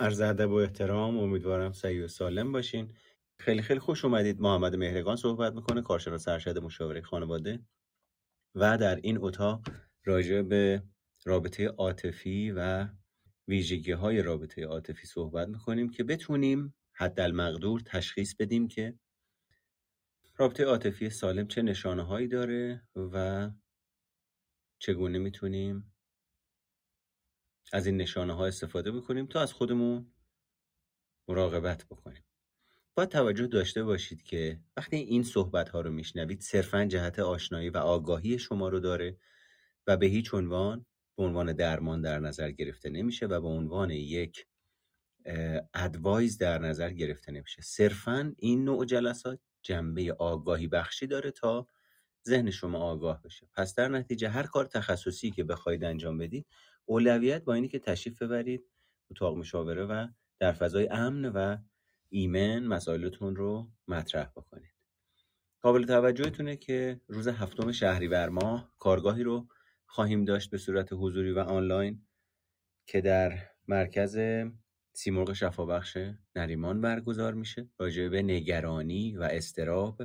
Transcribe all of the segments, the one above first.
عرض ادب و احترام امیدوارم سعی و سالم باشین. خیلی خیلی خوش اومدید. محمد مهرگان صحبت می‌کنه کارشناس ارشد مشاوره خانواده. و در این اتاق راجع به رابطه عاطفی و ویژگی های رابطه عاطفی صحبت می‌کنیم که بتونیم حد المقدور تشخیص بدیم که رابطه عاطفی سالم چه نشانه هایی داره و چگونه می‌تونیم از این نشانه ها استفاده بکنیم تا از خودمون مراقبت بکنیم. باید توجه داشته باشید که وقتی این صحبت ها رو میشنوید صرفا جهت آشنایی و آگاهی شما رو داره و به هیچ عنوان به عنوان درمان در نظر گرفته نمیشه و به عنوان یک ادوایز در نظر گرفته نمیشه. صرفا این نوع جلسات جنبه آگاهی بخشی داره تا ذهن شما آگاه بشه. پس در نتیجه هر کار تخصصی که بخواید انجام بدید اولویت با اینی که تشریف ببرید اتاق مشاوره و در فضای امن و ایمن مسائلتون رو مطرح بکنید. قابل توجهتونه که روز هفتم شهریور ماه کارگاهی رو خواهیم داشت به صورت حضوری و آنلاین که در مرکز سیمرغ شفابخش نریمان برگزار میشه. راجع به نگرانی و استراب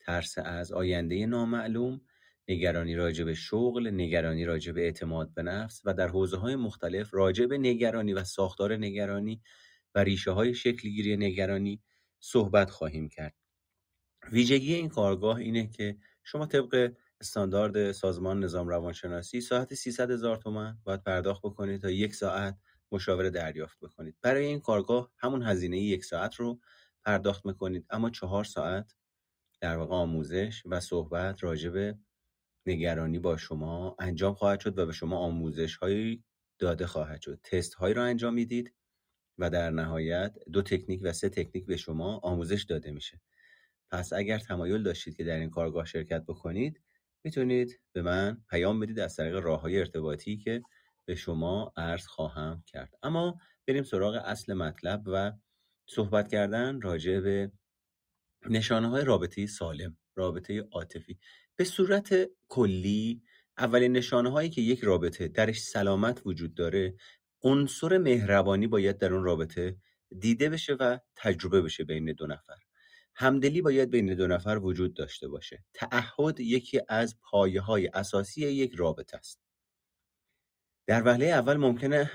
ترس از آینده نامعلوم نگرانی راجع به شغل نگرانی راجع به اعتماد به نفس و در حوزه های مختلف راجع به نگرانی و ساختار نگرانی و ریشه های شکلگیری نگرانی صحبت خواهیم کرد. ویژگی این کارگاه اینه که شما طبق استاندارد سازمان نظام روانشناسی ساعت 300 هزار تومن باید پرداخت بکنید تا یک ساعت مشاوره دریافت بکنید. برای این کارگاه همون هزینه یک ساعت رو پرداخت می‌کنید اما چهار ساعت در واقع آموزش و صحبت راجع به نگرانی با شما انجام خواهد شد و به شما آموزش هایی داده خواهد شد. تست هایی را انجام می‌دید و در نهایت دو تکنیک و سه تکنیک به شما آموزش داده میشه. پس اگر تمایل داشتید که در این کارگاه شرکت بکنید می‌تونید به من پیام بدید از طریق راه های ارتباطی که به شما عرض خواهم کرد. اما بریم سراغ اصل مطلب و صحبت کردن راجع به نشانه های رابطه سالم. رابطه عاطفی. به صورت کلی اولین نشانه هایی که یک رابطه درش سلامت وجود داره عنصر مهربانی باید در اون رابطه دیده بشه و تجربه بشه بین دو نفر. همدلی باید بین دو نفر وجود داشته باشه. تعهد یکی از پایه های اساسی یک رابطه است. در وهله اول ممکنه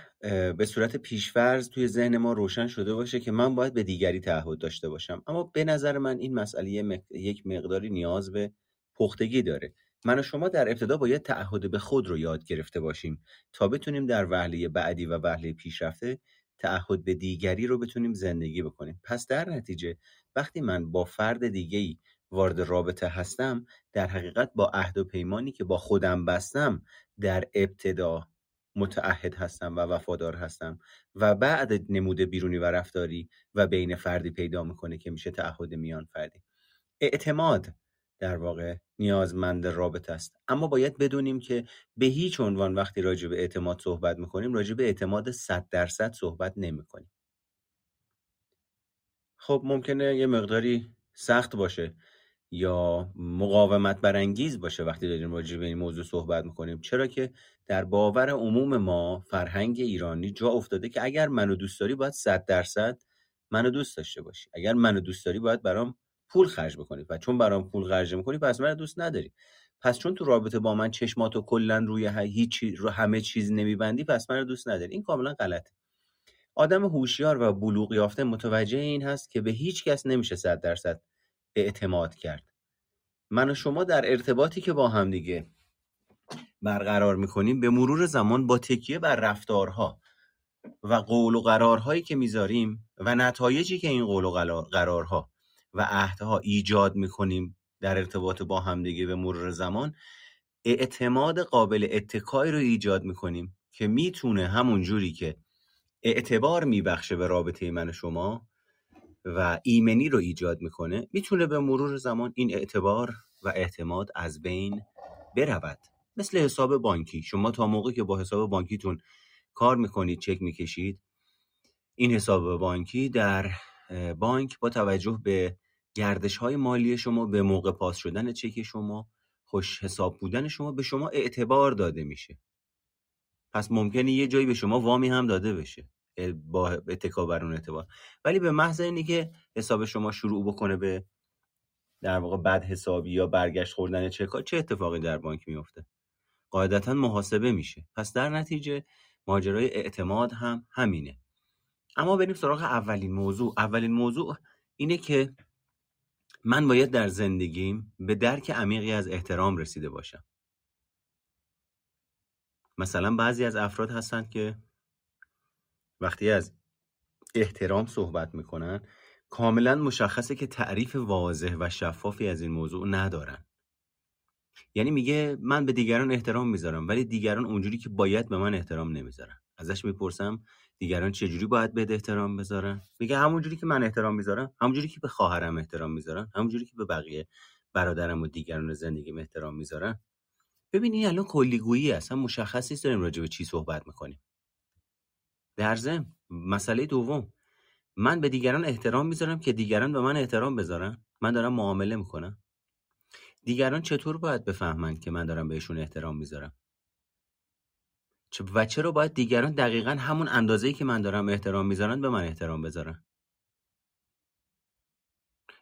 به صورت پیشفرض توی ذهن ما روشن شده باشه که من باید به دیگری تعهد داشته باشم. اما به نظر من این مسئله یک مقداری نیاز به پختگی داره. من و شما در ابتدا باید تعهد به خود رو یاد گرفته باشیم تا بتونیم در وهله بعدی و وهله پیشرفته تعهد به دیگری رو بتونیم زندگی بکنیم. پس در نتیجه وقتی من با فرد دیگه ای وارد رابطه هستم در حقیقت با عهد و پیمانی که با خودم بستم در ابتدا متعهد هستم و وفادار هستم و بعد نمود بیرونی و رفتاری و بین فردی پیدا می‌کنه که میشه تعهد میان فردی. اعتماد در واقع نیازمند رابطه است. اما باید بدونیم که به هیچ عنوان وقتی راجع به اعتماد صحبت می‌کنیم راجع به اعتماد 100 درصد صحبت نمی‌کنیم. خب ممکنه یه مقداری سخت باشه. یا مقاومت برانگیز باشه وقتی داریم راجع به این موضوع صحبت می‌کنیم؟ چرا که در باور عموم ما فرهنگ ایرانی جا افتاده که اگر منو دوست داری باید صد درصد منو دوست داشته باشی. اگر منو دوست داری باید برام پول خرج بکنی. و چون برام پول خرج می‌کنی پس من دوست نداری. پس چون تو رابطه با من چشماتو کلا روی هیچ رو همه چیز نمیبندی پس من دوست نداری. این کاملا غلطه. آدم هوشیار و بلوغ یافته متوجه این هست که به هیچ کس نمیشه صد درصد اعتماد کرد. من و شما در ارتباطی که با هم دیگه برقرار می‌کنیم به مرور زمان با تکیه بر رفتارها و قول و قرارهایی که می‌ذاریم و نتایجی که این قول و قرارها و عهدها ایجاد می‌کنیم در ارتباط با همدیگه به مرور زمان اعتماد قابل اتکایی رو ایجاد می‌کنیم که می‌تونه همون جوری که اعتبار میبخشه به رابطه من و شما و ایمنی رو ایجاد می‌کنه می‌تونه به مرور زمان این اعتبار و اعتماد از بین برود. مثل حساب بانکی. شما تا موقعی که با حساب بانکیتون کار می‌کنید چک می‌کشید این حساب بانکی در بانک با توجه به گردش های مالی شما به موقع پاس شدن چک شما خوش حساب بودن شما به شما اعتبار داده میشه. پس ممکنه یه جایی به شما وامی هم داده بشه. با اتکا بر اون اعتبار. ولی به محض اینی که حساب شما شروع بکنه به در واقع بد حسابی یا برگشت خوردن چکا چه اتفاقی در بانک میفته قاعدتا محاسبه میشه. پس در نتیجه ماجرای اعتماد هم همینه. اما بریم سراغ اولین موضوع. اولین موضوع اینه که من باید در زندگیم به درک عمیقی از احترام رسیده باشم. مثلا بعضی از افراد هستند که وقتی از احترام صحبت می‌کنن کاملا مشخصه که تعریف واضح و شفافی از این موضوع ندارن. یعنی میگه من به دیگران احترام می‌ذارم ولی دیگران اونجوری که باید به من احترام نمی‌ذارن. ازش می‌پرسم دیگران چجوری باید به احترام بذارن؟ میگه همونجوری که من احترام می‌ذارم همونجوری که به خواهرم احترام می‌ذارن همونجوری که به بقیه برادرم و دیگران زندگیم احترام می‌ذارن. ببین این الان کلیگویی اصلا مشخص داریم راجع به چی صحبت می‌کنیم. در ضمن مسئله دوم من به دیگران احترام می‌ذارم که دیگران به من احترام بذارن؟ من دارم معامله می‌کنم. دیگران چطور باید بفهمند که من دارم بهشون احترام می‌ذارم؟ و چرا باید دیگران دقیقا همون اندازه‌ای که من دارم احترام می‌ذارن به من احترام بذارن؟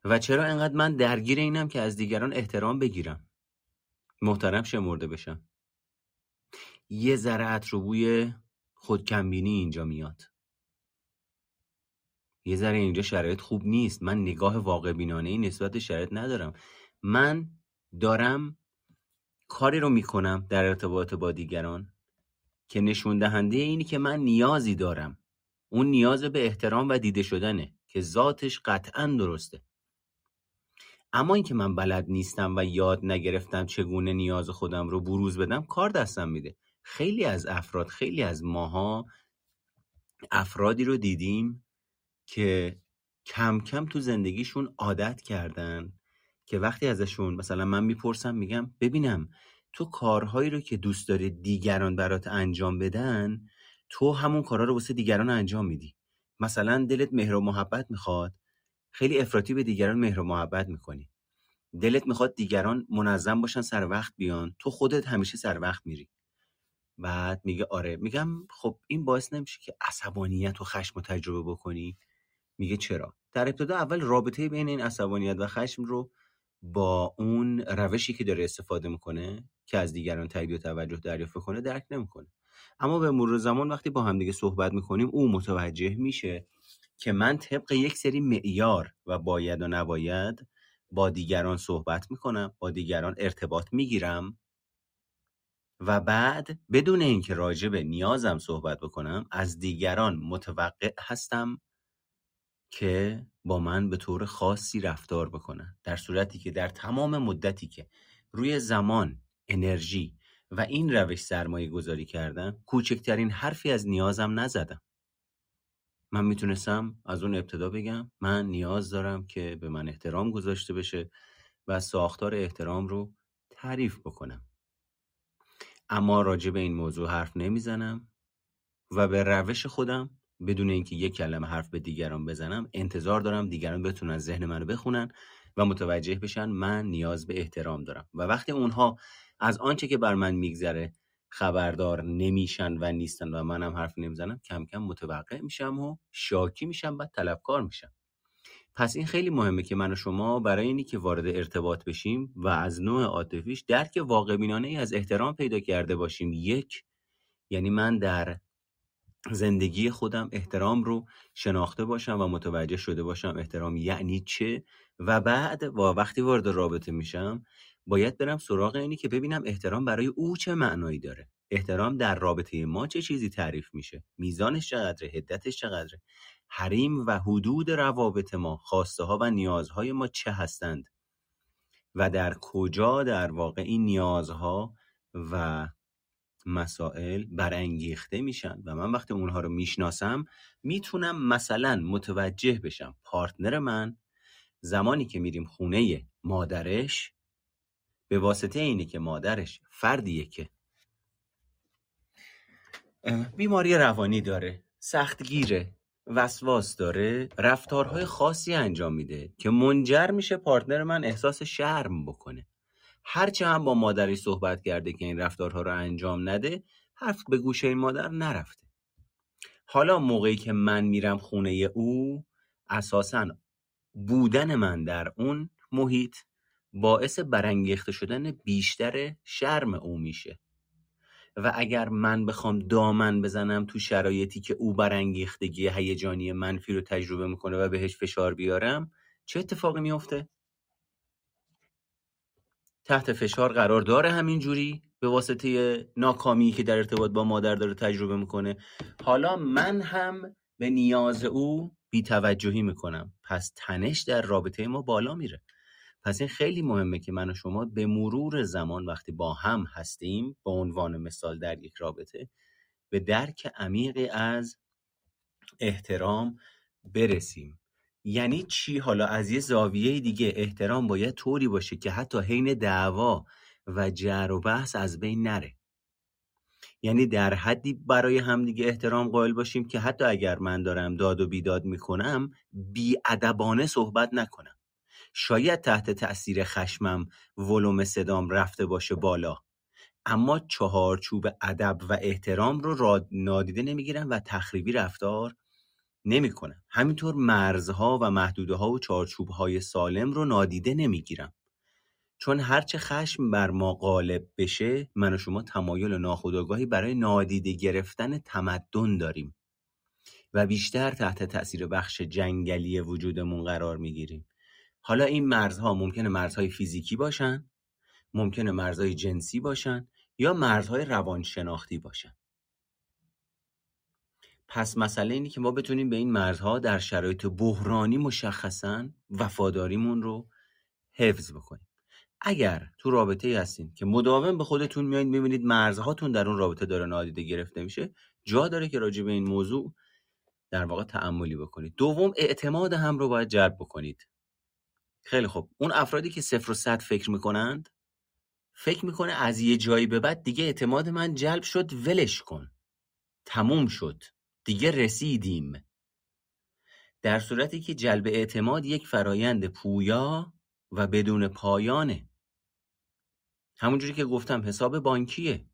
و چرا انقدر من درگیر اینم که از دیگران احترام بگیرم؟ محترم شمرده بشم. یه ذره رو بوی خودکمبینی اینجا میاد. یه ذره اینجا شرایط خوب نیست. من نگاه واقع بینانه ای نسبت شرایط ندارم. من دارم کاری رو می‌کنم در ارتباط با دیگران که نشون دهنده اینی که من نیازی دارم. اون نیاز به احترام و دیده شدنه که ذاتش قطعا درسته. اما اینکه من بلد نیستم و یاد نگرفتم چگونه نیاز خودم رو بروز بدم کار دستم میده. خیلی از افراد خیلی از ماها افرادی رو دیدیم که کم کم تو زندگیشون عادت کردن که وقتی ازشون مثلا من می‌پرسم میگم ببینم تو کارهایی رو که دوست داری دیگران برات انجام بدن تو همون کارها رو واسه دیگران انجام میدی. مثلا دلت مهر و محبت می‌خواد خیلی افراطی به دیگران مهر و محبت می‌کنی. دلت می‌خواد دیگران منظم باشن سر وقت بیان تو خودت همیشه سر وقت میری. بعد میگه آره. میگم خب این باعث نمیشه که عصبانیت و خشم رو تجربه بکنی؟ میگه چرا؟ در ابتدا اول رابطه بین این عصبانیت و خشم رو با اون روشی که داره استفاده می‌کنه که از دیگران تایید و توجه دریافت کنه درک نمی‌کنه. اما به مرور زمان وقتی با همدیگه صحبت می‌کنیم او متوجه میشه که من طبق یک سری معیار و باید و نباید با دیگران صحبت می‌کنم با دیگران ارتباط می‌گیرم. و بعد بدون اینکه راجع به نیازم صحبت بکنم از دیگران متوقع هستم که با من به طور خاصی رفتار بکنن. در صورتی که در تمام مدتی که روی زمان انرژی و این روش سرمایه گذاری کردم کوچکترین حرفی از نیازم نزدم. من می‌تونستم از اون ابتدا بگم من نیاز دارم که به من احترام گذاشته بشه و ساختار احترام رو تعریف بکنم. اما راجع به این موضوع حرف نمی‌زنم و به روش خودم بدون اینکه یک کلمه حرف به دیگران بزنم انتظار دارم دیگران بتونن ذهن منو بخونن و متوجه بشن من نیاز به احترام دارم. و وقتی اونها از آنچه که بر من میگذره خبردار نمیشن و نیستن و منم حرف نمی‌زنم کم کم متوقع میشم و شاکی میشم و طلبکار میشم. پس این خیلی مهمه که من و شما برای اینی که وارد ارتباط بشیم و از نوع عاطفیش درک واقع بینانه ای از احترام پیدا کرده باشیم. یک یعنی من در زندگی خودم احترام رو شناخته باشم و متوجه شده باشم احترام یعنی چه و بعد و وقتی وارد رابطه میشم باید برم سراغ اینی که ببینم احترام برای او چه معنایی داره. احترام در رابطه ما چه چیزی تعریف میشه؟ میزانش چقدره؟ هدتش چقدره؟ حریم و حدود روابط ما خواسته ها و نیازهای ما چه هستند؟ و در کجا در واقع این نیازها و مسائل برانگیخته میشن؟ و من وقتی اونها رو می‌شناسم می‌تونم مثلا متوجه بشم. پارتنر من زمانی که میریم خونه مادرش به واسطه اینه که مادرش فردیه که بیماری روانی داره سختگیره وسواس داره رفتارهای خاصی انجام میده که منجر میشه پارتنر من احساس شرم بکنه. هرچه هم با مادری صحبت کرده که این رفتارها رو انجام نده حرف به گوشه این مادر نرفته. حالا موقعی که من میرم خونه او اساسا بودن من در اون محیط باعث برانگیخته شدن بیشتر شرم او میشه. و اگر من بخوام دامن بزنم تو شرایطی که او برانگیختگی هیجانی منفی رو تجربه می‌کنه و بهش فشار بیارم چه اتفاقی میافته؟ تحت فشار قرار داره همین جوری به واسطه ناکامی که در ارتباط با مادر داره تجربه می‌کنه. حالا من هم به نیاز او بیتوجهی می‌کنم. پس تنش در رابطه ما بالا میره. پس این خیلی مهمه که من و شما به مرور زمان وقتی با هم هستیم به عنوان مثال در یک رابطه به درک عمیقی از احترام برسیم. یعنی چی؟ حالا از یه زاویه دیگه احترام باید طوری باشه که حتی حین دعوا و جر و بحث از بین نره. یعنی در حدی برای همدیگه احترام قائل باشیم که حتی اگر من دارم داد و بیداد می‌کنم بیادبانه صحبت نکنم. شاید تحت تأثیر خشمم ولوم صدام رفته باشه بالا. اما چهارچوب ادب و احترام رو نادیده نمی‌گیرم و تخریبی رفتار نمی‌کنم. همینطور مرزها و محدوده ها و چارچوب های سالم رو نادیده نمی‌گیرم. چون هرچه خشم بر ما غالب بشه من و شما تمایل ناخودآگاهی برای نادیده گرفتن تمدن داریم. و بیشتر تحت تاثیر بخش جنگلی وجودمون قرار می‌گیریم. حالا این مرزها ممکنه مرزهای فیزیکی باشن؟ ممکنه مرزهای جنسی باشن؟ یا مرزهای روانشناختی باشن؟ پس مسئله اینه که ما بتونیم به این مرزها در شرایط بحرانی مشخصا وفاداریمون رو حفظ بکنیم. اگر تو رابطه هستین که مداوم به خودتون میایین می‌بینید مرزهاتون در اون رابطه داره نادیده گرفته میشه جا داره که راجع به این موضوع در واقع تعملی بکنید. دوم اعتماد هم رو باید جلب بکنید. خیلی خوب. اون افرادی که صفر و صد فکر می‌کنند فکر می‌کنه از یه جایی به بعد دیگه اعتماد من جلب شد ولش کن. تموم شد. دیگه رسیدیم. در صورتی که جلب اعتماد یک فرایند پویا و بدون پایانه. همونجوری که گفتم حساب بانکیه.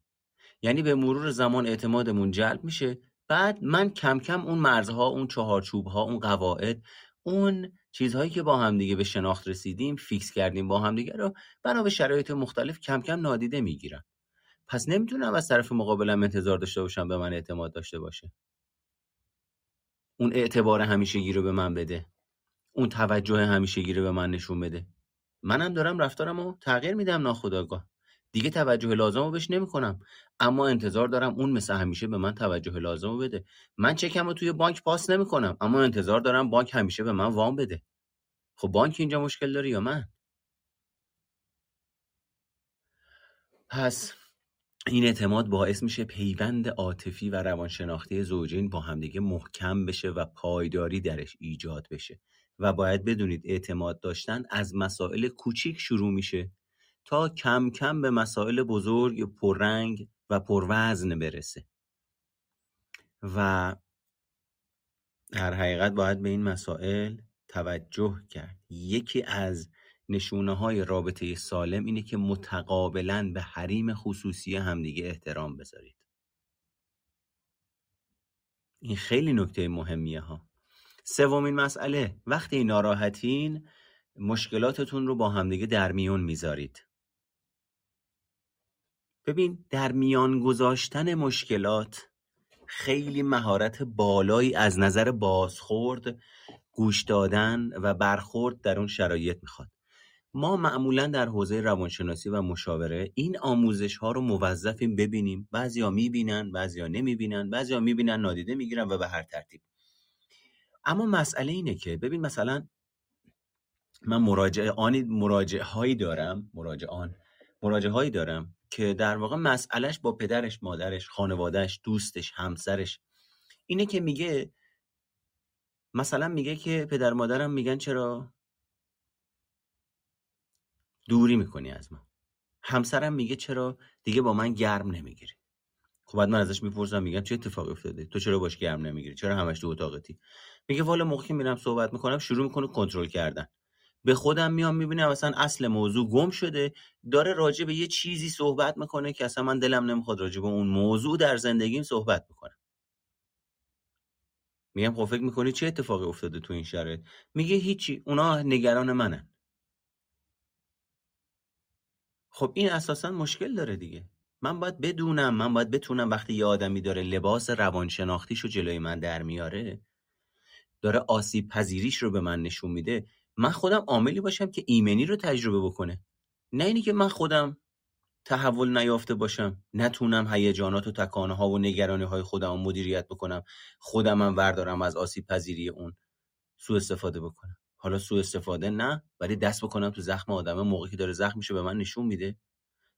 یعنی به مرور زمان اعتمادمون جلب میشه. بعد من کم کم اون مرزها اون چهارچوب ها اون قواعد اون چیزهایی که با همدیگه به شناخت رسیدیم فیکس کردیم با همدیگه رو بنا به شرایط مختلف کم کم نادیده می‌گیرن. پس نمی‌تونم از طرف مقابلم انتظار داشته باشم به من اعتماد داشته باشه. اون اعتبار همیشگی رو به من بده. اون توجه همیشگی رو به من نشون بده. منم دارم رفتارم رو تغییر میدم ناخداگاه دیگه توجه لازم رو بهش نمی‌کنم. اما انتظار دارم اون مثل همیشه به من توجه لازم رو بده. من چکم رو توی بانک پاس نمی‌کنم اما انتظار دارم بانک همیشه به من وام بده. خب بانک اینجا مشکل داره یا من؟ پس این اعتماد باعث میشه پیوند عاطفی و روانشناختی زوجین با همدیگه محکم بشه و پایداری درش ایجاد بشه. و باید بدونید اعتماد داشتن از مسائل کوچیک شروع میشه. تا کم کم به مسائل بزرگ پررنگ و پروزن برسه. و در حقیقت باید به این مسائل توجه کرد. یکی از نشونه های رابطه سالم اینه که متقابلا به حریم خصوصی همدیگه احترام بذارید. این خیلی نکته مهمیه ها. سومین مسئله وقتی ناراحتین مشکلاتتون رو با همدیگه در میون می‌ذارید. ببین در میان گذاشتن مشکلات خیلی مهارت بالایی از نظر بازخورد گوش دادن و برخورد در اون شرایط می‌خواد. ما معمولا در حوزه روانشناسی و مشاوره این آموزش ها رو موظفیم ببینیم. بعضیا می‌بینن بعضیا نمی‌بینن بعضیا می‌بینن نادیده می‌گیرن و به هر ترتیب. اما مسئله اینه که ببین مثلا من مراجعه آنی مراجعه هایی دارم. مراجعان مراجعه هایی دارم. که در واقع مسئلهش با پدرش مادرش خانوادهش دوستش همسرش اینه که میگه مثلا میگه که پدر مادرم میگن چرا؟ دوری می‌کنی از من. همسرم میگه چرا؟ دیگه با من گرم نمی‌گیری. خب بعد من ازش می‌پرسم میگم چه اتفاقی افتاده؟ تو چرا باش گرم نمی‌گیری؟ چرا همش تو اتاقتی؟ میگه والا موقعی میرم صحبت می‌کنم شروع می‌کنه کنترل کردن. به خودم میام می‌بینم اصلا اصل موضوع گم شده داره راجع به یه چیزی صحبت می‌کنه که اصلا من دلم نمی‌خواد راجع به اون موضوع در زندگیم صحبت می‌کنم میگم خب فکر می‌کنی چه اتفاقی افتاده تو این شرایط؟ میگه هیچی اونا نگران منن. خب این اساسا مشکل داره دیگه. من باید بدونم من باید بتونم وقتی یه آدمی داره لباس روانشناختیشو جلوی من در میاره داره آسیب پذیریش رو به من نشون میده من خودم عاملی باشم که ایمنی رو تجربه بکنه. نه اینی که من خودم تحول نیافته باشم. نتونم هیجانات و تکانه ها و نگرانی های خودم مدیریت بکنم. خودم هم وردارم از آسیب پذیری اون. سوء استفاده بکنم. حالا سوء استفاده نه ولی دست بکنم تو زخم آدم. موقعی که داره زخم میشه به من نشون میده.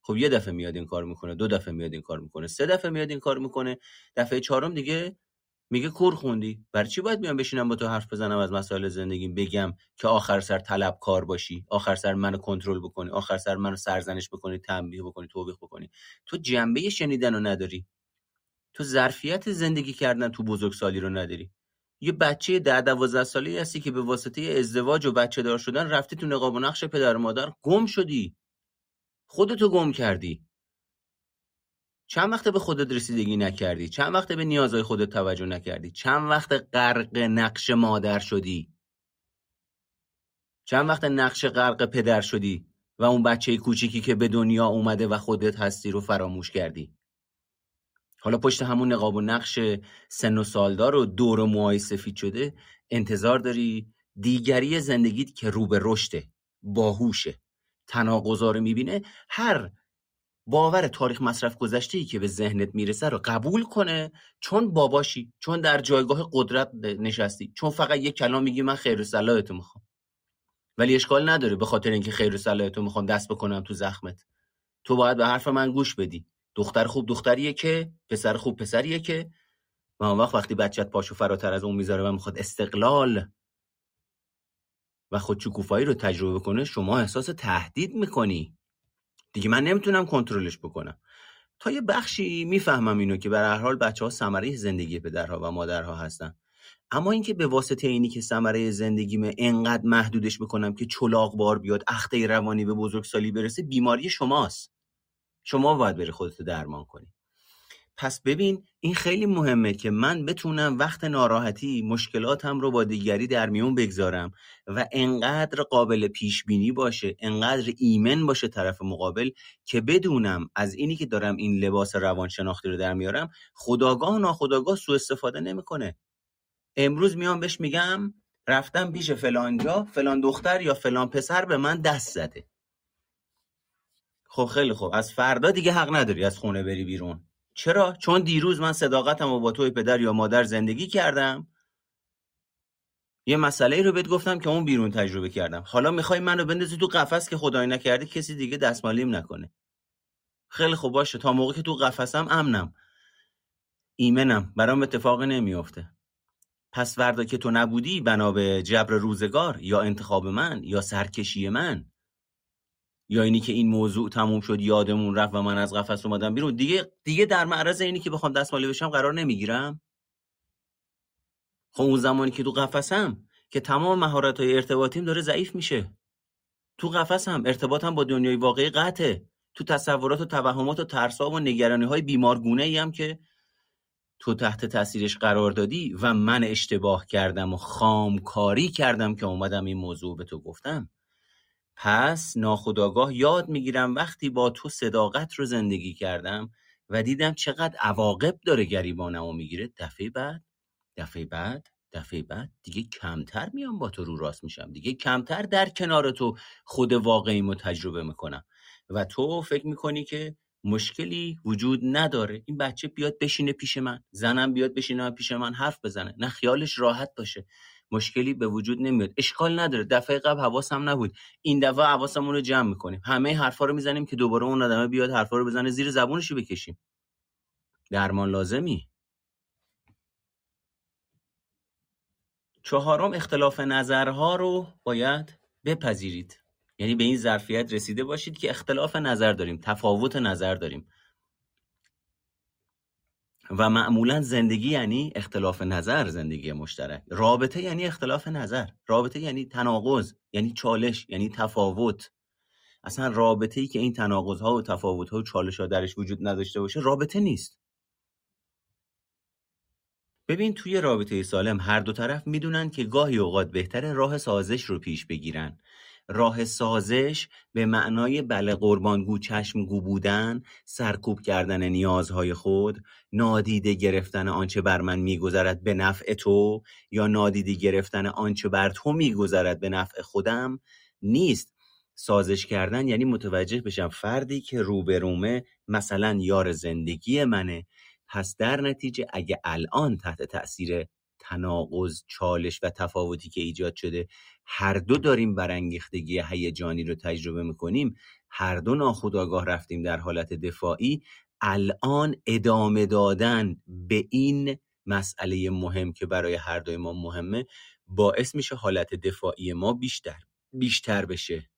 خب یه دفعه میاد این کار می‌کنه دو دفعه میاد این کار می‌کنه سه دفعه میاد این کار می‌کنه. دفعه چهارم دیگه میگه کور خوندی؟ برای چی باید بیام بشینم با تو حرف بزنم از مسائل زندگیم؟ بگم که آخر سر طلب کار باشی آخر سر منو کنترل بکنی آخر سر منو سرزنش بکنی تنبیه بکنی توبیخ بکنی. تو جنبه شنیدن رو نداری. تو ظرفیت زندگی کردن تو بزرگسالی رو نداری. یه بچه ده دوازده ساله هستی که به واسطه ازدواج و بچه دار شدن رفتی تو نقاب و نقش پدر و مادر گم شدی. خودتو گم کردی. چند وقت به خودت رسیدگی نکردی؟ چند وقت به نیازهای خودت توجه نکردی؟ چند وقت غرق نقش مادر شدی؟ چند وقت نقش غرق پدر شدی و اون بچه کوچیکی که به دنیا اومده و خودت هستی رو فراموش کردی؟ حالا پشت همون نقاب و نقش سن و سالدار و دور و موهای سفید شده انتظار داری دیگری زندگیت که رو به رشده باهوشه تناقضا رو می‌بینه هر باور تاریخ مصرف گذشته ای که به ذهنت می‌رسه رو قبول کنه چون باباشی چون در جایگاه قدرت نشستی چون فقط یک کلام میگی من خیر و می‌خوام. ولی اشکال نداره به خاطر اینکه خیر و می‌خوام دست بکنم تو زخمت. تو باید به حرف من گوش بدی. دختر خوب دختریه که پسر خوب پسریه که. و اون وقت وقتی بچت پاشو فراتر از اون می‌ذاره و می‌خواد استقلال و خودشکوفایی رو تجربه کنه شما احساس تهدید می‌کنی. دیگه من نمی‌تونم کنترلش بکنم. تا یه بخشی می‌فهمم اینو که به هر حال بچه ها ثمره زندگی پدرها و مادرها هستن. اما اینکه به واسطه اینی که ثمره زندگیمه انقدر محدودش بکنم که چلاق بار بیاد اخته روانی به بزرگسالی برسه بیماری شماست. شما باید بری خودت درمان کنی. پس ببین این خیلی مهمه که من بتونم وقت ناراحتی مشکلاتم رو با دیگری در میون بگذارم و انقدر قابل پیش بینی باشه انقدر ایمن باشه طرف مقابل که بدونم از اینی که دارم این لباس روانشناختی رو در میارم خداگاه و ناخداگاه سوء استفاده نمی‌کنه. امروز میام بهش میگم رفتم پیش فلانجا فلان دختر یا فلان پسر به من دست زده. خب خیلی خوب از فردا دیگه حق نداری از خونه بری بیرون. چرا؟ چون دیروز من صداقتم و با توی پدر یا مادر زندگی کردم. یه مسئله ای رو بهت گفتم که اون بیرون تجربه کردم. حالا می‌خوای منو بندازی تو قفس که خدای نکرده کسی دیگه دستمالیم نکنه. خیلی خوب باشه. تا موقعی که تو قفسم امنم. ایمنم. برام اتفاقی نمیافته. پس وردا که تو نبودی بنا به جبر روزگار یا انتخاب من یا سرکشی من یا اینی که این موضوع تموم شد یادمون رفت و من از قفس اومدم بیرون. دیگه دیگه در معرض اینی که بخوام دستمالی بشم قرار نمی‌گیرم. خب اون زمانی که تو قفسم که تمام مهارت های ارتباطیم داره ضعیف میشه. تو قفسم ارتباطم با دنیای واقعی قطعه. تو تصورات و توهمات و ترسا و نگرانی های بیمارگونه ای که تو تحت تاثیرش قرار دادی و من اشتباه کردم و خامکاری کردم که اومدم این موضوع به تو گفتم. پس ناخداگاه یاد می‌گیرم وقتی با تو صداقت رو زندگی کردم و دیدم چقدر عواقب داره گریبانمو می‌گیره. دفعه بعد دفعه بعد دفعه بعد دیگه کمتر میام با تو رو راست میشم. دیگه کمتر در کنار تو خود واقعیمو تجربه می‌کنم. و تو فکر می‌کنی که مشکلی وجود نداره. این بچه بیاد بشینه پیش من. زنم بیاد بشینه پیش من حرف بزنه. نه خیالش راحت باشه. مشکلی به وجود نمیاد. اشکال نداره. دفعه قبل حواسم نبود. این دفعه حواسمون رو جمع می‌کنیم. همه حرفا رو می‌زنیم که دوباره اون آدمه بیاد حرفا رو بزنه زیر زبونش رو بکشیم. درمان لازمی؟ چهارم اختلاف نظرها رو باید بپذیرید. یعنی به این ظرفیت رسیده باشید که اختلاف نظر داریم تفاوت نظر داریم. و معمولا زندگی یعنی اختلاف نظر زندگی مشترک. رابطه یعنی اختلاف نظر. رابطه یعنی تناقض یعنی چالش یعنی تفاوت. اصلا رابطه ای که این تناقض ها و تفاوت ها و چالش ها درش وجود نداشته باشه رابطه نیست. ببین توی رابطه سالم هر دو طرف می‌دونن که گاهی اوقات بهتره راه سازش رو پیش بگیرن. راه سازش به معنای بله قربانگو چشمگو بودن سرکوب کردن نیازهای خود نادیده گرفتن آنچه بر من میگذرد به نفع تو یا نادیده گرفتن آنچه بر تو میگذرد به نفع خودم نیست. سازش کردن یعنی متوجه بشم فردی که روبرومه مثلا یار زندگی منه. پس در نتیجه اگه الان تحت تاثیر تناقض چالش و تفاوتی که ایجاد شده. هر دو داریم برانگیختگی هیجانی رو تجربه می‌کنیم. هر دو ناخودآگاه رفتیم در حالت دفاعی. الان ادامه دادن به این مسئله مهم که برای هر دوی ما مهمه باعث میشه حالت دفاعی ما بیشتر بیشتر بشه.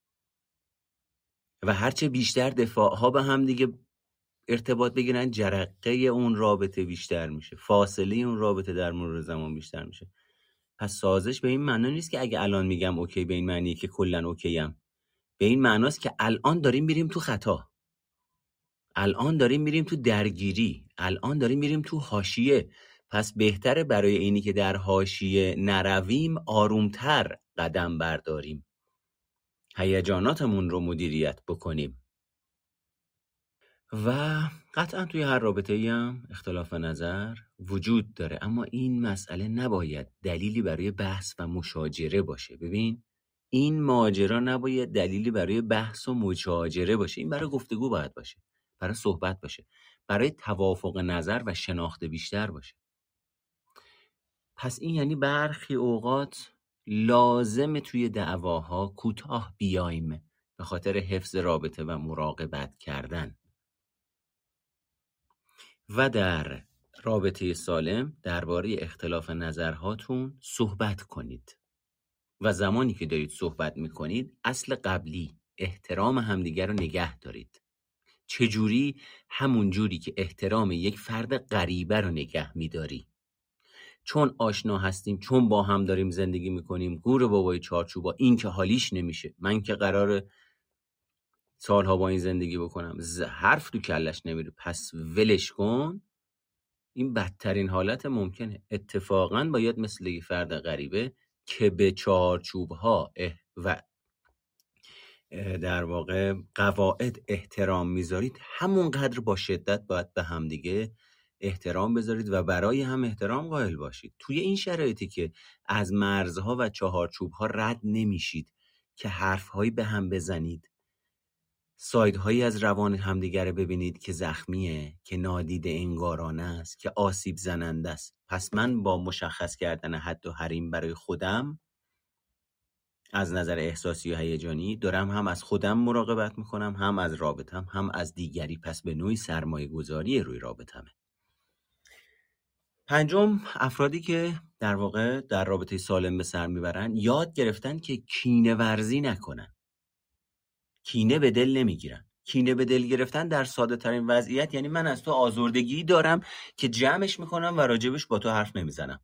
و هرچه بیشتر دفاع ها به هم دیگه ارتباط بگیرن جرقه اون رابطه بیشتر میشه فاصله اون رابطه در مرور زمان بیشتر میشه. پس سازش به این معنا نیست که اگه الان میگم okay به این معنی که کلا okay ام به این معناست که الان داریم میریم تو خطا. الان داریم میریم تو درگیری. الان داریم میریم تو حاشیه. پس بهتره برای اینی که در حاشیه نرویم آرومتر قدم برداریم. هیجاناتمون رو مدیریت بکنیم. و قطعا توی هر رابطه هم اختلاف نظر وجود داره. اما این مسئله نباید دلیلی برای بحث و مشاجره باشه. ببین این ماجرا نباید دلیلی برای بحث و مشاجره باشه. این برای گفتگو باید باشه. برای صحبت باشه. برای توافق نظر و شناخت بیشتر باشه. پس این یعنی برخی اوقات لازم توی دعواها کوتاه بیایم به خاطر حفظ رابطه و مراقبت کردن. و در رابطه سالم درباره اختلاف نظرهاتون صحبت کنید. و زمانی که دارید صحبت می‌کنید اصل قبلی احترام همدیگر رو نگه دارید. چجوری؟ همون جوری که احترام یک فرد غریبه رو نگه میداری. چون آشنا هستیم چون با هم داریم زندگی می‌کنیم گور بابای چارچوبا این که حالیش نمیشه. من که قرار سالها با این زندگی بکنم. حرف تو کلش نمیره. پس ولش کن. این بدترین حالت ممکنه. اتفاقا باید مثل یه فرد غریبه که به چارچوب ها و در واقع قواعد احترام می‌ذارید همونقدر با شدت باید به همدیگه احترام بذارید و برای هم احترام قائل باشید. توی این شرایطی که از مرزها و چهارچوب ها رد نمیشید که حرفهایی به هم بزنید سایدهایی از روان همدیگر ببینید که زخمیه که نادیده انگارانه است که آسیب زننده است. پس من با مشخص کردن حد و حریم برای خودم از نظر احساسی و هیجانی دارم هم از خودم مراقبت می‌کنم هم از رابطم هم از دیگری. پس به نوعی سرمایه گذاری روی رابطمه. پنجم افرادی که در واقع در رابطه سالم به سر می‌برن یاد گرفتن که کینه ورزی نکنن. کینه به دل نمی‌گیرن. کینه به دل گرفتن در ساده ترین وضعیت یعنی من از تو آزردگی دارم که جمعش می‌کنم و راجبش با تو حرف نمی‌زنم.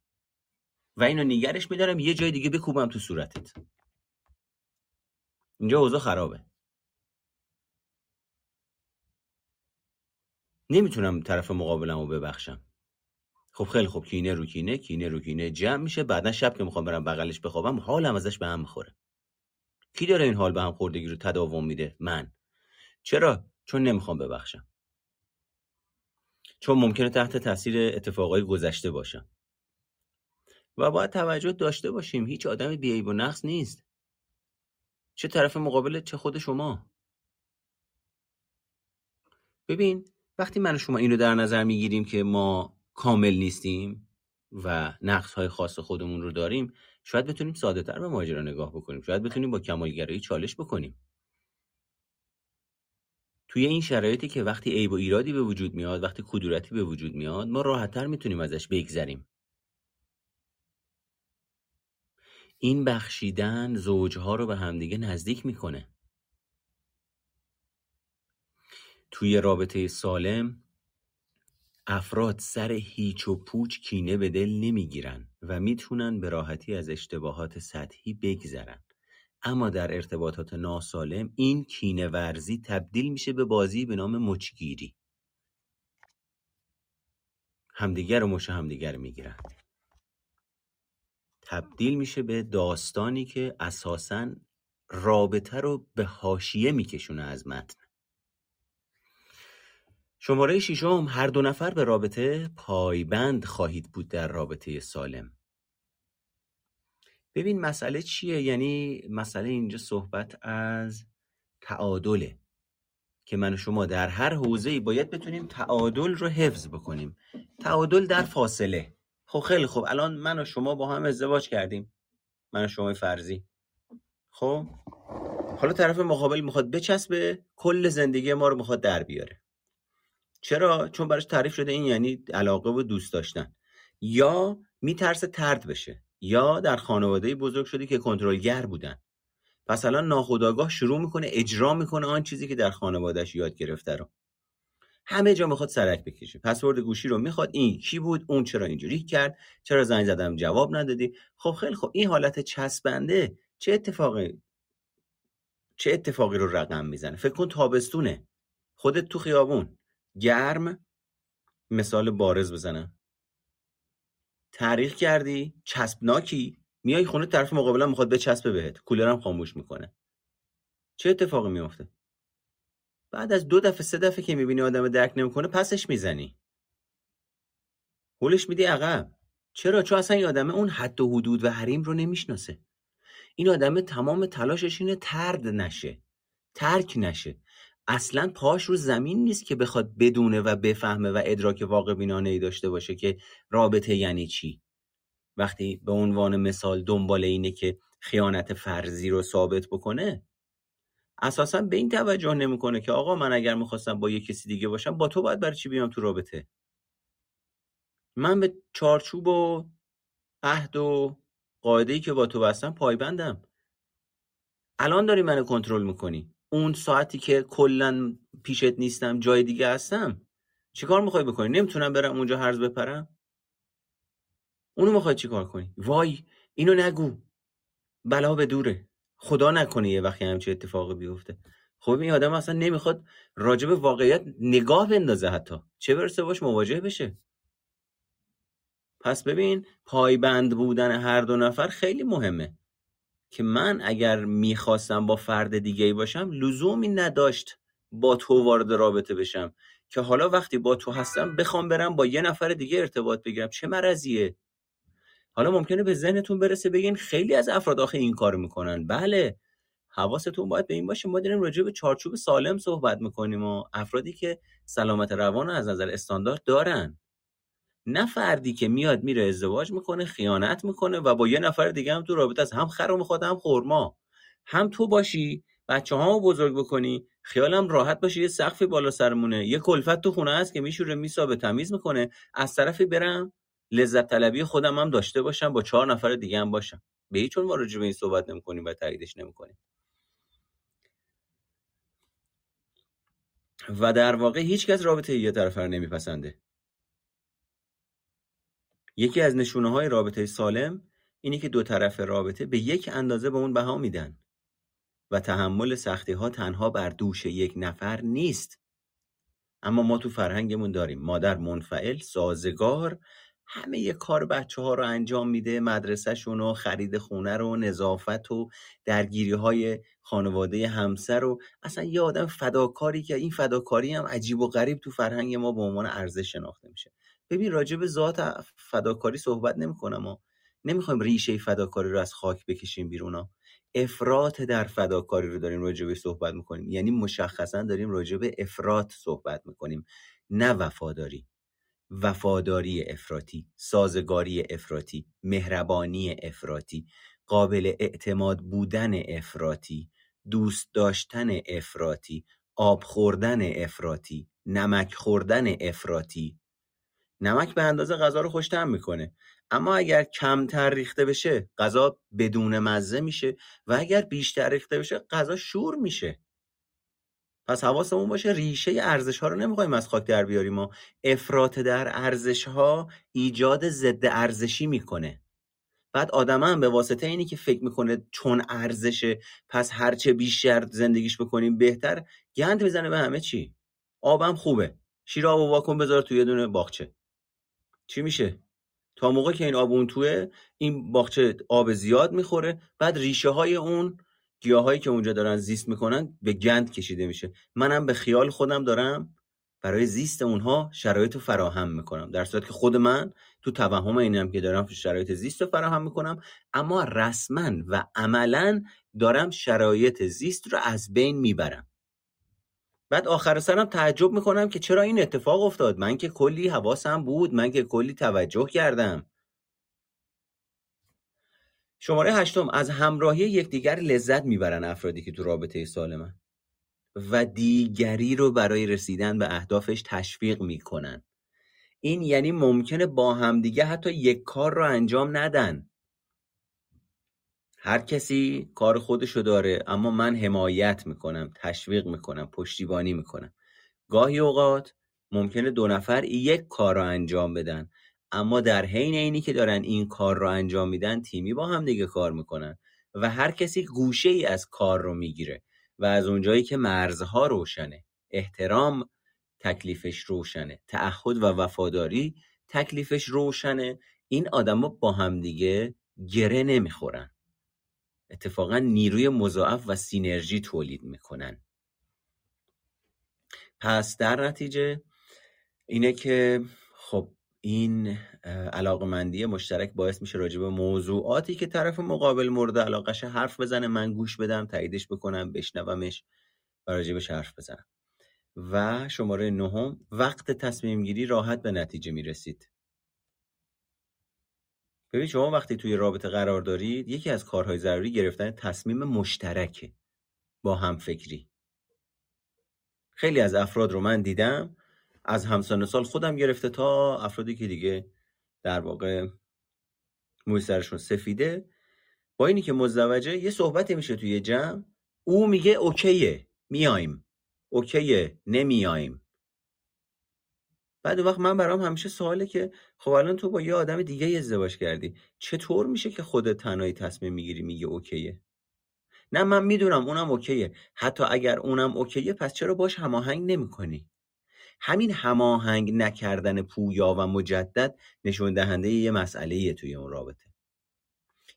و اینو نگرش میدارم یه جای دیگه بکوبم تو صورتت. اینجا اوضاع خرابه. نمی‌تونم طرف مقابلم رو ببخشم. خب خیلی خوب کینه رو کینه کینه رو کینه جمع میشه. بعدا شب که می‌خوام برم بغلش بخوابم حالم ازش به هم می‌خوره. کی داره این حال به هم خوردگی رو تداوم میده؟ من. چرا؟ چون نمی‌خوام ببخشم. چون ممکنه تحت تاثیر اتفاقای گذشته باشم. و باید توجه داشته باشیم. هیچ آدم بیعیب و نقص نیست. چه طرف مقابل چه خود شما. ببین وقتی من و شما اینو در نظر می‌گیریم که ما کامل نیستیم و نقص های خاص خودمون رو داریم شاید بتونیم ساده تر به ماجرا نگاه بکنیم. شاید بتونیم با کمالگرایی چالش بکنیم. توی این شرایطی که وقتی عیب و ایرادی به وجود میاد وقتی کدورتی به وجود میاد ما راحتتر می‌تونیم ازش بگذریم. این بخشیدن زوجها رو به همدیگه نزدیک می‌کنه. توی رابطه سالم افراد سر هیچ و پوچ کینه به دل نمی‌گیرن و می‌تونن به راحتی از اشتباهات سطحی بگذرن. اما در ارتباطات ناسالم این کینه ورزی تبدیل میشه به بازی به نام مچگیری. همدیگر رو مش همدیگر می‌گیرن. تبدیل میشه به داستانی که اساسا رابطه رو به حاشیه میکشونه از متن. شماره ششم هر دو نفر به رابطه پایبند خواهید بود در رابطه سالم. ببین مسئله چیه؟ یعنی مسئله اینجا صحبت از تعادله که من و شما در هر حوزه‌ای باید بتونیم تعادل رو حفظ بکنیم. تعادل در فاصله. خب خیلی خوب. الان من و شما با هم ازدواج کردیم. من و شما فرضی. خب؟ حالا طرف مقابل می‌خواد بچسبه کل زندگی ما رو می‌خواد در بیاره. چرا؟ چون براش تعریف شده این یعنی علاقه و دوست داشتن. یا میترسه ترد بشه. یا در خانواده بزرگ شده که کنترلگر بودن. پس الان ناخداگاه شروع می‌کنه اجرا می‌کنه آن چیزی که در خانوادهش یاد گرفته رو. همه جا می‌خواد سرک بکشه. پسورد گوشی رو می‌خواد. این کی بود؟ اون چرا اینجوری کرد؟ چرا زنگ زدم؟ جواب ندادی. خب خیلی خب این حالت چسبنده چه اتفاقی چه اتفاقی رو رقم می‌زنه؟ فکر کن تابستونه. خودت تو خیابون. گرم مثال بارز بزنم. تاریخ کردی؟ چسبناکی؟ میای خونه طرف مقابلم می‌خواد بچسبه بهت. کولرم خاموش می‌کنه. چه اتفاقی میافته؟ بعد از دو دفعه سه دفعه که می‌بینی آدم درک نمی‌کنه پسش می‌زنی. هولش میدی عقب. چرا؟ چون اصلا این آدمه اون حد و حدود و حریم رو نمی‌شناسه. این آدمه تمام تلاشش اینه ترد نشه. ترک نشه. اصلا پاش رو زمین نیست که بخواد بدونه و بفهمه و ادراک واقع بینانه ای داشته باشه که رابطه یعنی چی. وقتی به عنوان مثال دنبال اینه که خیانت فرضی رو ثابت بکنه اساسا به این توجه نمی‌کنه که آقا من اگر می‌خواستم با یه کسی دیگه باشم با تو باید برای چی بیام تو رابطه؟ من به چارچوب و عهد و قاعده که با تو بستم پایبندم. الان داری منو کنترل می‌کنی. اون ساعتی که کلا پیشت نیستم جای دیگه هستم چیکار می‌خوای بکنی؟ نمی‌تونم برم اونجا هرز بپرم؟ اونو می‌خوای چیکار کنی؟ وای اینو نگو. بلا به دوره. خدا نکنه یه وقتی همچه اتفاقی بیفته. خب این آدم اصلا نمی‌خواد راجب واقعیت نگاه بندازه حتی. چه برسه باش مواجه بشه. پس ببین پایبند بودن هر دو نفر خیلی مهمه. که من اگر می‌خواستم با فرد دیگه باشم لزومی نداشت با تو وارد رابطه بشم. که حالا وقتی با تو هستم بخوام برم با یه نفر دیگه ارتباط بگیرم. چه مرضیه؟ حالا ممکنه به ذهنتون برسه بگین خیلی از افراد آخه این کار می‌کنن. بله حواستون باید به این باشه. ما داریم راجع به چارچوب سالم صحبت می‌کنیم و افرادی که سلامت روان از نظر استاندارد دارن. نه فردی که میاد میره ازدواج می‌کنه خیانت می‌کنه و با یه نفر دیگه هم تو رابطه است. هم خر می‌خواد هم خورما هم تو باشی بچه ها بزرگ بکنی خیالم راحت باشه. یه سقفی بالا سرمونه. یه کلفت تو خونه هست که میشوره میسابه تمیز می‌کنه. از طرفی برم لذت طلبی خودم هم داشته باشم با چهار نفر دیگه هم باشم. به هیچ ما راجع به این صحبت نمی‌کنیم و تاییدش نمی‌کنیم. و در واقع هیچ کس رابطه یه طرف رو نمیپسنده. یکی از نشونه های رابطه سالم اینه که دو طرف رابطه به یک اندازه به اون بها میدن و تحمل سختی ها تنها بر دوش یک نفر نیست. اما ما تو فرهنگمون داریم. مادر منفعل سازگار همه یه کار بچه ها رو انجام میده مدرسهشون و خرید خونه رو نظافت و درگیری های خانواده همسر و اصلا یه آدم فداکاری که این فداکاری هم عجیب و غریب تو فرهنگ ما به عنوان ارزش شناخته میشه. ببین راجع به ذات فداکاری صحبت نمی‌کنم و نمی‌خوایم ریشه فداکاری رو از خاک بکشیم بیرون افراط در فداکاری رو داریم راجع به صحبت می‌کنیم. یعنی مشخصا داریم راجع به افراط صحبت می‌کنیم. نه وفاداری. وفاداری افراطی سازگاری افراطی مهربانی افراطی قابل اعتماد بودن افراطی دوست داشتن افراطی آب خوردن افراطی نمک خوردن افراطی نمک به اندازه غذا رو خوشتم می‌کنه. اما اگر کمتر ریخته بشه غذا بدون مزه میشه و اگر بیشتر ریخته بشه غذا شور میشه. پس حواسمون باشه ریشه ارزش ها رو نمی‌خوایم از خاک در بیاریم ما افراط در ارزش ها ایجاد ضد ارزشی می‌کنه. بعد آدم هم به واسطه اینی که فکر می‌کنه چون ارزشه پس هرچه بیشتر زندگیش بکنیم بهتر گند می‌زنه به همه چی. آبم خوبه. شیر آب و واکن بذار توی یه دونه باغچه. چی میشه؟ تا موقع که این آب اون توه این باغچه آب زیاد می‌خوره بعد ریشه های اون گیاهایی که اونجا دارن زیست می‌کنن به گند کشیده میشه. منم به خیال خودم دارم برای زیست اونها شرایط رو فراهم می‌کنم. در صورت که خود من تو توهم اینم که دارم شرایط زیست رو فراهم می‌کنم اما رسما و عملا دارم شرایط زیست رو از بین می‌برم. بعد آخر سرم تعجب می‌کنم که چرا این اتفاق افتاد. من که کلی حواسم بود. من که کلی توجه کردم. شماره هشتم. از همراهی یکدیگر لذت می‌برن افرادی که تو رابطه سالمن و دیگری رو برای رسیدن به اهدافش تشویق می‌کنن. این یعنی ممکنه با همدیگه حتی یک کار رو انجام ندن. هر کسی کار خودشو داره اما من حمایت می‌کنم تشویق می‌کنم پشتیبانی می‌کنم. گاهی اوقات ممکنه دو نفر یک کار رو انجام بدن اما در حین اینی که دارن این کار رو انجام میدن تیمی با هم دیگه کار می‌کنن و هر کسی گوشه ای از کار رو می‌گیره و از اونجایی که مرزها روشنه احترام تکلیفش روشنه تعهد و وفاداری تکلیفش روشنه این آدما با همدیگه گره نمی‌خورن. اتفاقا نیروی مضاعف و سینرژی تولید می‌کنن. پس در نتیجه اینه که خب این علاقمندی مشترک باعث میشه راجع به موضوعاتی که طرف مقابل مورد علاقش حرف بزنه من گوش بدم تاییدش بکنم بشنومش و راجبش حرف بزنم. و شماره نهم وقت تصمیم گیری راحت به نتیجه می‌رسید. ببین شما وقتی توی رابطه قرار دارید یکی از کارهای ضروری گرفتن تصمیم مشترکه با هم فکری خیلی از افراد رو من دیدم از همسان سال خودم گرفته تا افرادی که دیگه در واقع موی سرشون سفیده. با اینی که مزدوجه یه صحبتی میشه توی جمع او میگه اوکیه میایم. اوکیه نمیایم. بعد وقت من برام همیشه سواله که خب الان تو با یه آدم دیگه ازدواج کردی چطور میشه که خودت تنهایی تصمیم می‌گیری میگه اوکیه؟ نه من می‌دونم اونم اوکیه حتی اگر اونم اوکیه پس چرا باش هماهنگ نمی‌کنی؟ همین هماهنگ نکردن پویا و مجدد نشون دهنده یه مسئله توی اون رابطه.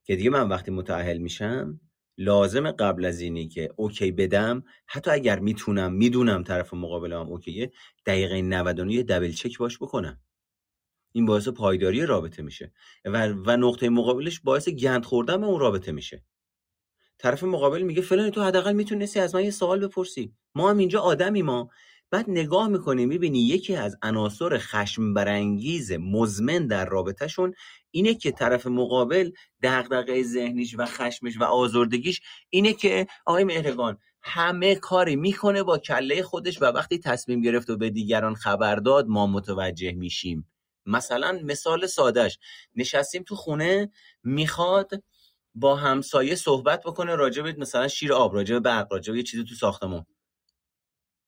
که دیگه من وقتی متعهل میشم لازم قبل از اینی که اوکی بدم حتی اگر می‌تونم می‌دونم طرف مقابلم اوکیه دقیقه 99 دبل چک باش بکنم. این باعث پایداری رابطه میشه و, و نقطه مقابلش باعث گند خوردن اون رابطه میشه. طرف مقابل میگه فلان تو حداقل می‌تونستی از من یه سوال بپرسی. ما هم اینجا آدمی ما بعد نگاه می‌کنی می‌بینی یکی از عناصر خشم برانگیز مزمن در رابطهشون اینه که طرف مقابل دغدغه ذهنیش و خشمش و آزردگیش اینه که آقای مهرگان همه کاری می‌کنه با کله خودش و وقتی تصمیم گرفت و به دیگران خبر داد ما متوجه میشیم. مثلا مثال سادش نشستیم تو خونه می‌خواد با همسایه صحبت بکنه راجب مثلا شیر آب راجب برق راجب یه چیزی تو ساختمون.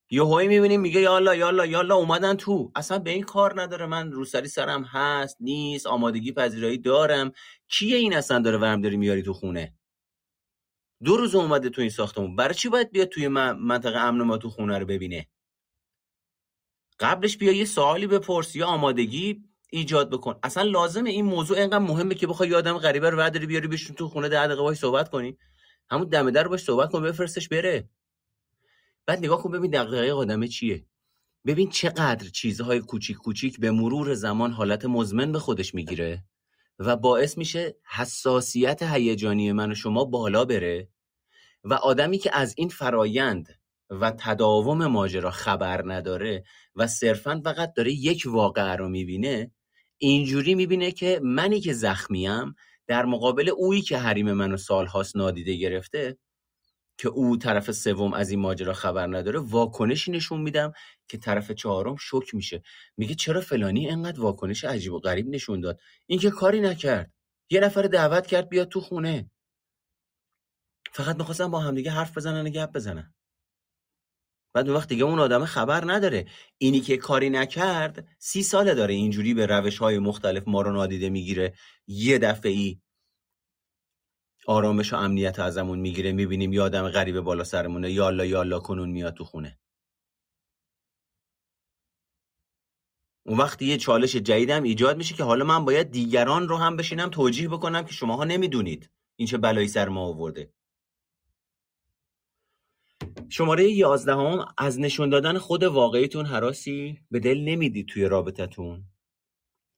یهویی می‌بینیم میگه یالا یالا یالا اومدن تو. اصلا به این کار نداره. من روسری سرم هست نیست آمادگی پذیرایی دارم. کیه این اصلا داره ورم داری میاری تو خونه؟ دو روز اومده تو این ساختمون. برای چی باید بیاد توی منطقه امن ما تو خونه رو ببینه؟ قبلش بیا یه سوالی بپرس یا آمادگی ایجاد بکن. اصلا لازمه این موضوع اینقدر مهمه که بخوای آدم غریبه رو برداری بیاری بشون تو خونه ده دقیقه صحبت کنی. همون دم در باش صحبت کن بفرستش بره. بعد نگاه کن ببین دقیقه آدمه چیه. ببین چقدر چیزهای کوچیک کوچیک به مرور زمان حالت مزمن به خودش می‌گیره و باعث میشه حساسیت هیجانی من و شما بالا بره و آدمی که از این فرایند و تداوم ماجرا خبر نداره و صرفا فقط داره یک واقعه رو می‌بینه اینجوری می‌بینه که منی که زخمیم در مقابل اویی که حریم منو سالهاست نادیده گرفته که او طرف سوم از این ماجرا خبر نداره واکنشی نشون میدم که طرف چهارم شک میشه. میگه چرا فلانی انقدر واکنش عجیب و غریب نشون داد؟ این که کاری نکرد. یه نفر دعوت کرد بیاد تو خونه. فقط می‌خواستم با همدیگه حرف بزنن و گپ بزنن. بعد وقت دیگه اون آدم خبر نداره. اینی که کاری نکرد سی ساله داره اینجوری به روش های مختلف ما رو نادیده می‌گیره. یه دفعه ای آرامش و امنیت ازمون می‌گیره می‌بینیم یه آدم غریبه بالا سرمونه یالا یالا کنون میاد تو خونه. اون وقت یه چالش جدیدم ایجاد میشه که حالا من باید دیگران رو هم بشینم توجیه بکنم که شماها نمی‌دونید این چه بلایی سر ما آورده. شماره یازدهم از نشون دادن خود واقعیتون حراسی به دل نمی‌دید توی رابطتون.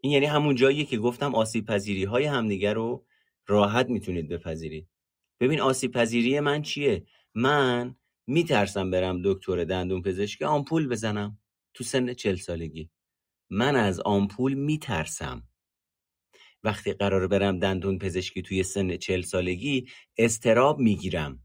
این یعنی همون جاییه که گفتم آسیب پذیری های همدیگه رو راحت می‌تونید بپذیرید. ببین آسیب پذیری من چیه؟ من میترسم برم دکتر دندون پزشکی آمپول بزنم تو سن چل سالگی. من از آمپول میترسم. وقتی قرار برم دندون پزشکی توی سن چل سالگی استراب می‌گیرم.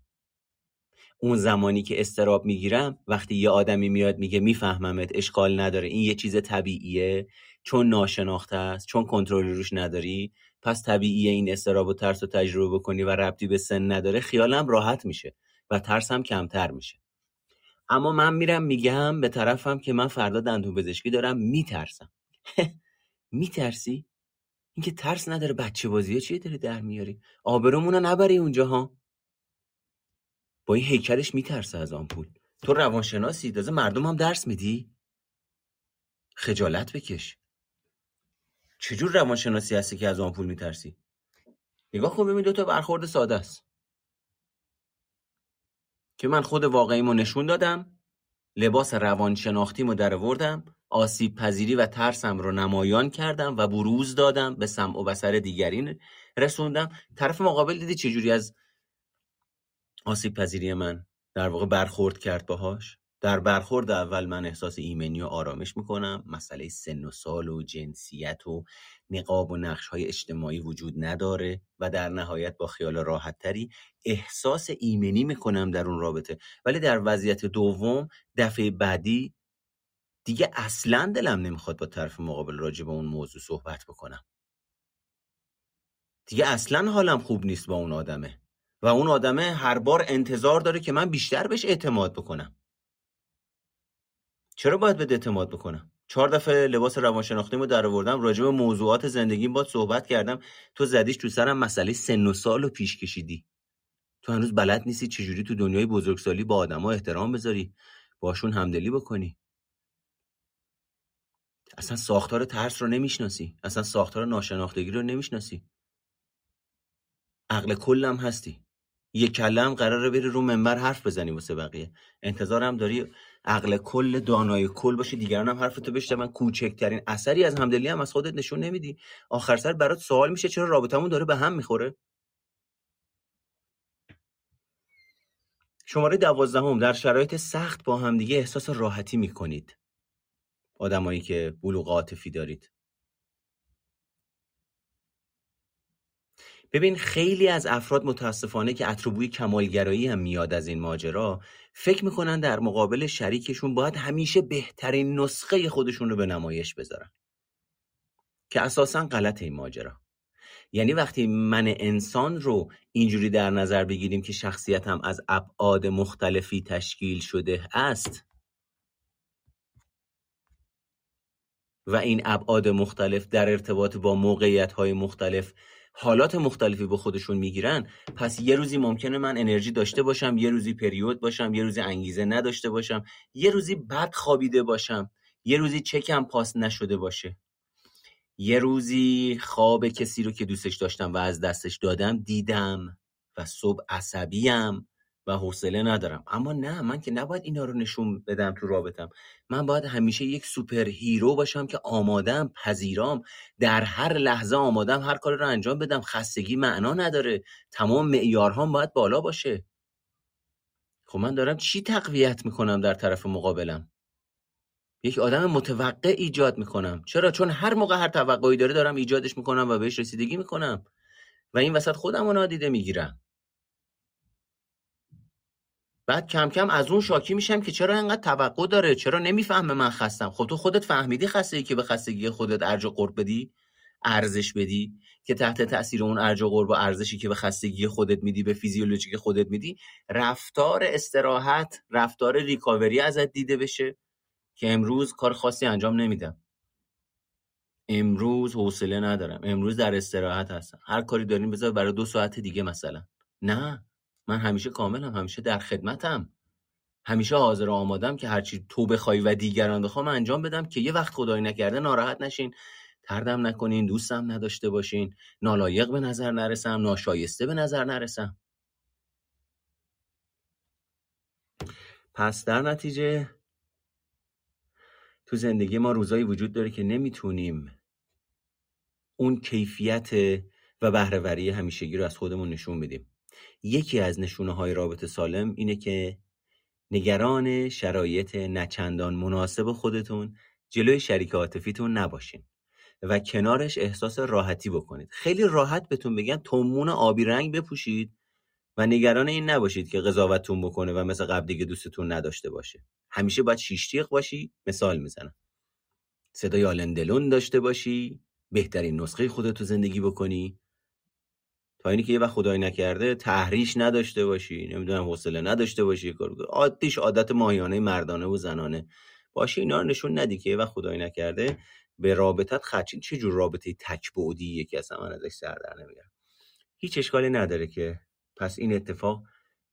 اون زمانی که استراب می‌گیرم وقتی یه آدمی میاد میگه میفهممت اشکال نداره این یه چیز طبیعیه. چون ناشناخته است چون کنترل روش نداری پس طبیعیه این استراب و ترس رو تجربه بکنی و ربطی به سن نداره خیالم راحت میشه و ترسم کمتر میشه. اما من میرم میگم به طرفم که من فردا دندون پزشکی دارم میترسم. میترسی؟ اینکه ترس نداره بچه بازی چیه داری در میاری؟ آبرومونو نبری اونجا ها؟ با این هیکلش میترسه از آمپول تو روانشناسی دازه مردم هم درس میدی؟ خجالت بکش. چجور روانشناسی هستی که از آمپول میترسی؟ نگاه کن ببین دو تا برخورد ساده است. که من خود واقعیمو نشون دادم لباس روانشناختیمو در وردم آسیب پذیری و ترسم رو نمایان کردم و بروز دادم به سمع و بسر دیگرین رسوندم. طرف مقابل دیدی چجوری از آسیب پذیری من در واقع برخورد کرد باهاش؟ در برخورد اول من احساس ایمنی و آرامش می‌کنم. مسئله سن و سال و جنسیت و نقاب و نقش های اجتماعی وجود نداره و در نهایت با خیال راحت تری احساس ایمنی می‌کنم در اون رابطه. ولی در وضعیت دوم دفعه بعدی دیگه اصلا دلم نمی‌خواد با طرف مقابل راجع به اون موضوع صحبت بکنم. دیگه اصلا حالم خوب نیست با اون آدمه. و اون آدمه هر بار انتظار داره که من بیشتر بهش اعتماد بکنم. چرا باید به اعتماد بکنم؟ چهار دفعه لباس روانشناختیمو در آوردم راجع به موضوعات زندگیم با صحبت کردم. تو زدیش تو سرم مسئله سن و سال و پیش کشیدی. تو هنوز بلد نیستی چجوری تو دنیای بزرگسالی با آدما احترام بذاری؟ باشون همدلی بکنی. اصلا ساختار ترس رو نمی‌شناسی. اصلا ساختار ناشناختگی رو نمی‌شناسی. عقل کلم هستی. یه کلم قراره بری رو منبر حرف بزنی واسه بقیه. انتظارم داری عقل کل دانای کل باشه دیگران هم حرفتو من کوچکترین اثری از همدلی هم از خودت نشون نمیدی. آخر سر برات سوال میشه چرا رابطمون داره به هم می‌خوره؟ شماره دوازدهم در شرایط سخت با همدیگه احساس راحتی می‌کنید. آدمایی که بلوغ عاطفی دارید. ببین خیلی از افراد متاسفانه که اتروبوی کمالگرایی هم میاد از این ماجرا فکر می‌کنن در مقابل شریکشون باید همیشه بهترین نسخه خودشون رو به نمایش بذارن. که اساسا غلط این ماجرا. یعنی وقتی من انسان رو اینجوری در نظر بگیریم که شخصیتم از ابعاد مختلفی تشکیل شده است و این ابعاد مختلف در ارتباط با موقعیت های مختلف حالات مختلفی به خودشون می‌گیرن پس یه روزی ممکنه من انرژی داشته باشم یه روزی پریود باشم یه روزی انگیزه نداشته باشم یه روزی بد خوابیده باشم یه روزی چکم پاس نشده باشه. یه روزی خواب کسی رو که دوستش داشتم و از دستش دادم دیدم و صبح عصبیم. و حوصله ندارم. اما نه من که نباید اینا رو نشون بدم تو رابطم. من باید همیشه یک superhero باشم که آمادم پذیرام در هر لحظه آمادم هر کار رو انجام بدم. خستگی معنا نداره. تمام معیارهام باید بالا باشه. خب من دارم چی تقویت می‌کنم در طرف مقابلم؟ یک آدم متوقع ایجاد می‌کنم. چرا؟ چون هر موقع هر توقعی داره دارم ایجادش می‌کنم و بهش رسیدگی می‌کنم. و این وسط خودم رو نادیده می‌گیرم. بعد کم کم از اون شاکی میشم که چرا اینقدر توقع داره؟ چرا نمی‌فهمه من خستم؟ خب تو خودت فهمیدی خسته ای که به خستگی خودت ارج و قرب بدی ارزش بدی که تحت تاثیر اون ارج و قرب و ارزشی که به خستگی خودت میدی به فیزیولوژی خودت میدی رفتار استراحت رفتار ریکاوری ازت دیده بشه که امروز کار خاصی انجام نمیدم. امروز حوصله ندارم. امروز در استراحت هستم. هر کاری داریم بذار برای دو ساعت دیگه مثلا. نه. من همیشه کاملم همیشه در خدمتم. همیشه حاضر آمادم که هرچی تو بخوای و دیگران بخوام انجام بدم که یه وقت خدای نکرده ناراحت نشین. تردم نکنین دوستم نداشته باشین. نالایق به نظر نرسم ناشایسته به نظر نرسم. پس در نتیجه تو زندگی ما روزایی وجود داره که نمی‌تونیم اون کیفیت و بهرهوری همیشگی رو از خودمون نشون بدیم. یکی از نشونه های رابطه سالم اینه که نگران شرایط نچندان مناسب خودتون جلوی شریک عاطفیتون نباشین و کنارش احساس راحتی بکنید. خیلی راحت بهتون بگن تومون آبی رنگ بپوشید و نگران این نباشید که قضاوتتون بکنه و مثل قبل دیگه دوستتون نداشته باشه. همیشه باید شیشتیق باشی مثال می‌زنم. صدای آلندلون داشته باشی بهترین نسخه خودت تو زندگی بکنی. تا اینی که یه وقت خدای نکرده تحریش نداشته باشی نمی‌دونم حوصله نداشته باشی کار عادیش عادت ماهیانه مردانه و زنانه. باشی اینا نشون ندی که یه وقت خدای نکرده به رابطت خدشین چه جور رابطه تک بعدی یکی اصلا من ازش سر در نمیارم هیچ اشکالی نداره که. پس این اتفاق